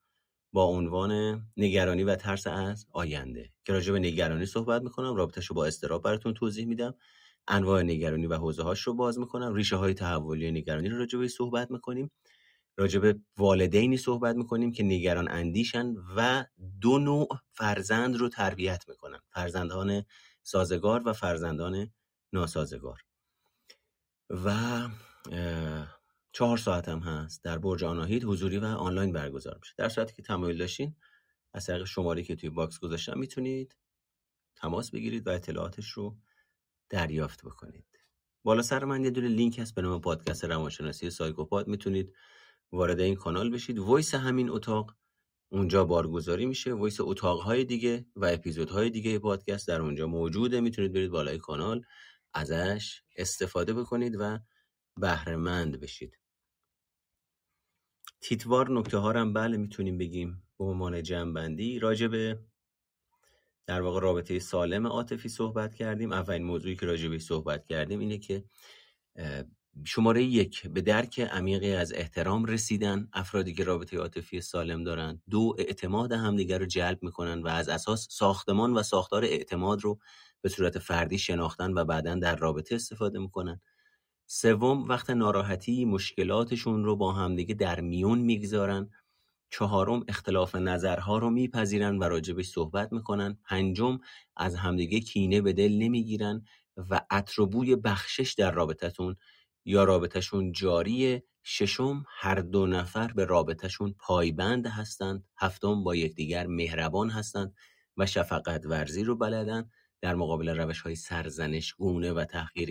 با عنوان نگرانی و ترس از آینده که راجع به نگرانی صحبت می‌کنم. رابطش رو با استراب براتون توضیح میدم. انواع نگرانی و حوزه هاش رو باز می‌کنم. ریشه های تحولی نگرانی رو راجع به صحبت می‌کنیم. راجع به والدینی صحبت می‌کنیم که نگران اندیشن و دو نوع فرزند رو تربیت می‌کنن. فرزندان سازگار و فرزندان ناسازگار. و چهار ساعت هم هست در برج آناهید حضوری و آنلاین برگزار میشه. در صورتی که تمایل داشتین از طریق شماره که توی box گذاشتم می‌تونید تماس بگیرید و اطلاعاتش رو دریافت بکنید. بالا سر من یه دونه لینک هست به نام پادکست روانشناسی سایکوپاد. می‌تونید وارد این کانال بشید. voice همین اتاق اونجا بارگذاری میشه. وایس اتاقهای دیگه و اپیزودهای دیگه پادکست در اونجا موجوده. می‌تونید برید بالای کانال. ازش استفاده بکنید و بهرهمند بشید. تیتوار نکته ها هم بله می‌تونیم بگیم به عنوان جنبندی. راجع به در واقع رابطه سالم عاطفی صحبت کردیم. اولین موضوعی که راجع به صحبت کردیم اینه که شماره یک به درک عمیقی از احترام رسیدن افرادی که رابطه عاطفی سالم دارند دو اعتماد همدیگر رو جلب می‌کنن و از اساس ساختمان و ساختار اعتماد رو به صورت فردی شناختن و بعدا در رابطه استفاده می‌کنن. سوم وقت ناراحتی مشکلاتشون رو با همدیگه در میون می‌گذارن. چهارم اختلاف نظرها رو میپذیرن و راجبش صحبت می‌کنن. پنجم از همدیگه کینه به دل نمی‌گیرن و عطر بخشش در رابطتون. یا رابطهشون جاریه. ششم هر دو نفر به رابطهشون پایبند هستند. هفتم با یکدیگر مهربان هستند و شفقت ورزی رو بلدن. در مقابل روش های سرزنش گونه و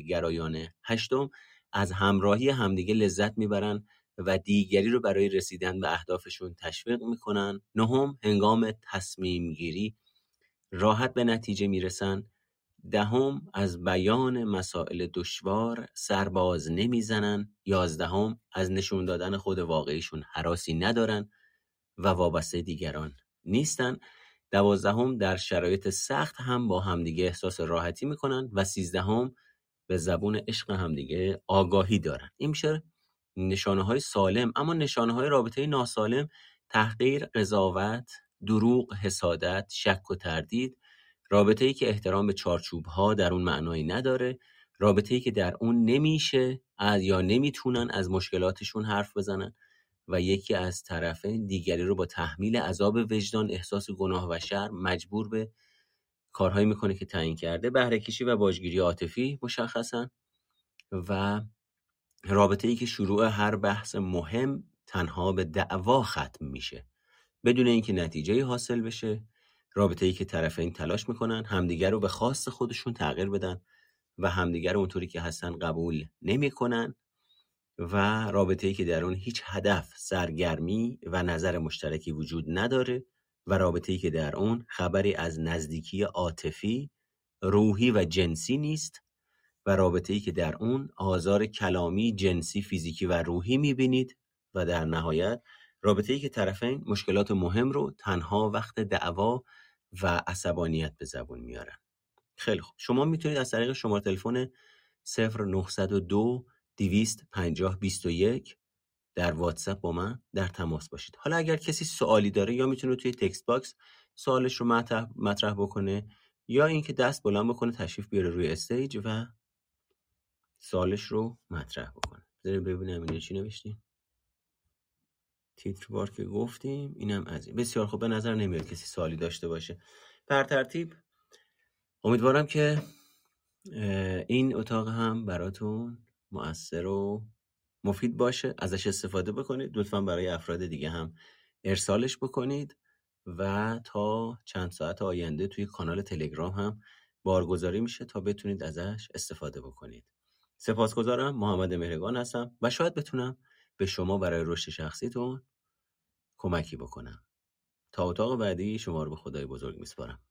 گرایانه هشتم از همراهی همدیگه لذت می‌برن و دیگری رو برای رسیدن به اهدافشون تشویق می‌کنن. نهم هنگام تصمیم گیری راحت به نتیجه می‌رسن. دهم از بیان مسائل دشوار سرباز نمی‌زنن. یازدهم از نشون دادن خود واقعیشون حراسی ندارن و وابسته دیگران نیستن. دوازدهم در شرایط سخت هم با همدیگه احساس راحتی می‌کنن و سیزدهم به زبون عشق همدیگه آگاهی دارن. این میشه نشانه های سالم اما نشانه های رابطه ناسالم تحقیر قضاوت دروغ حسادت شک و تردید رابطه ای که احترام به چارچوب ها در اون معنایی نداره رابطه ای که در اون نمیشه یا نمی‌تونن از مشکلاتشون حرف بزنن. و یکی از طرفین دیگری رو با تحمیل عذاب وجدان احساس گناه و شر مجبور به کارهایی می‌کنه که تعیین کرده. بهره کشی و باجگیری عاطفی مشخصا و رابطه ای که شروع هر بحث مهم تنها به دعوا ختم میشه. بدون اینکه نتیجه حاصل بشه رابطه ای که طرفین تلاش می‌کنن همدیگر رو به خواست خودشون تغییر بدن و همدیگر رو اونطوری که هستن قبول نمی‌کنن. و رابطه ای که در اون هیچ هدف سرگرمی و نظر مشترکی وجود نداره و رابطه ای که در اون خبری از نزدیکی عاطفی روحی و جنسی نیست و رابطه ای که در اون آزار کلامی جنسی فیزیکی و روحی می‌بینید و در نهایت رابطه ای که طرفین مشکلات مهم رو تنها وقت دعوا و عصبانیت به زبون میارن. خیلی خوب. شما می‌تونید از طریق شماره تلفن 0902 250 21 در واتساپ با من در تماس باشید. حالا اگر کسی سوالی داره یا می‌تونه توی text box سوالش رو مطرح, بکنه یا اینکه دست بلند بکنه تشریف بیاره روی stage و سوالش رو مطرح بکنه. بذاریم ببینم اینه چی نوشتیم. تیتر بار که گفتیم اینم از این. بسیار خوب به نظر نمیاد کسی سوالی داشته باشه. پر ترتیب امیدوارم که این اتاق هم براتون مؤثر و مفید باشه ازش استفاده بکنید. لطفا برای افراد دیگه هم ارسالش بکنید و تا چند ساعت آینده توی کانال تلگرام هم بارگذاری میشه تا بتونید ازش استفاده بکنید. سپاسگزارم. محمد مهرگان هستم و شاید بتونم به شما برای رشد شخصیتون کمکی بکنم. تا اتاق بعدی شما رو به خدای بزرگ میسپارم.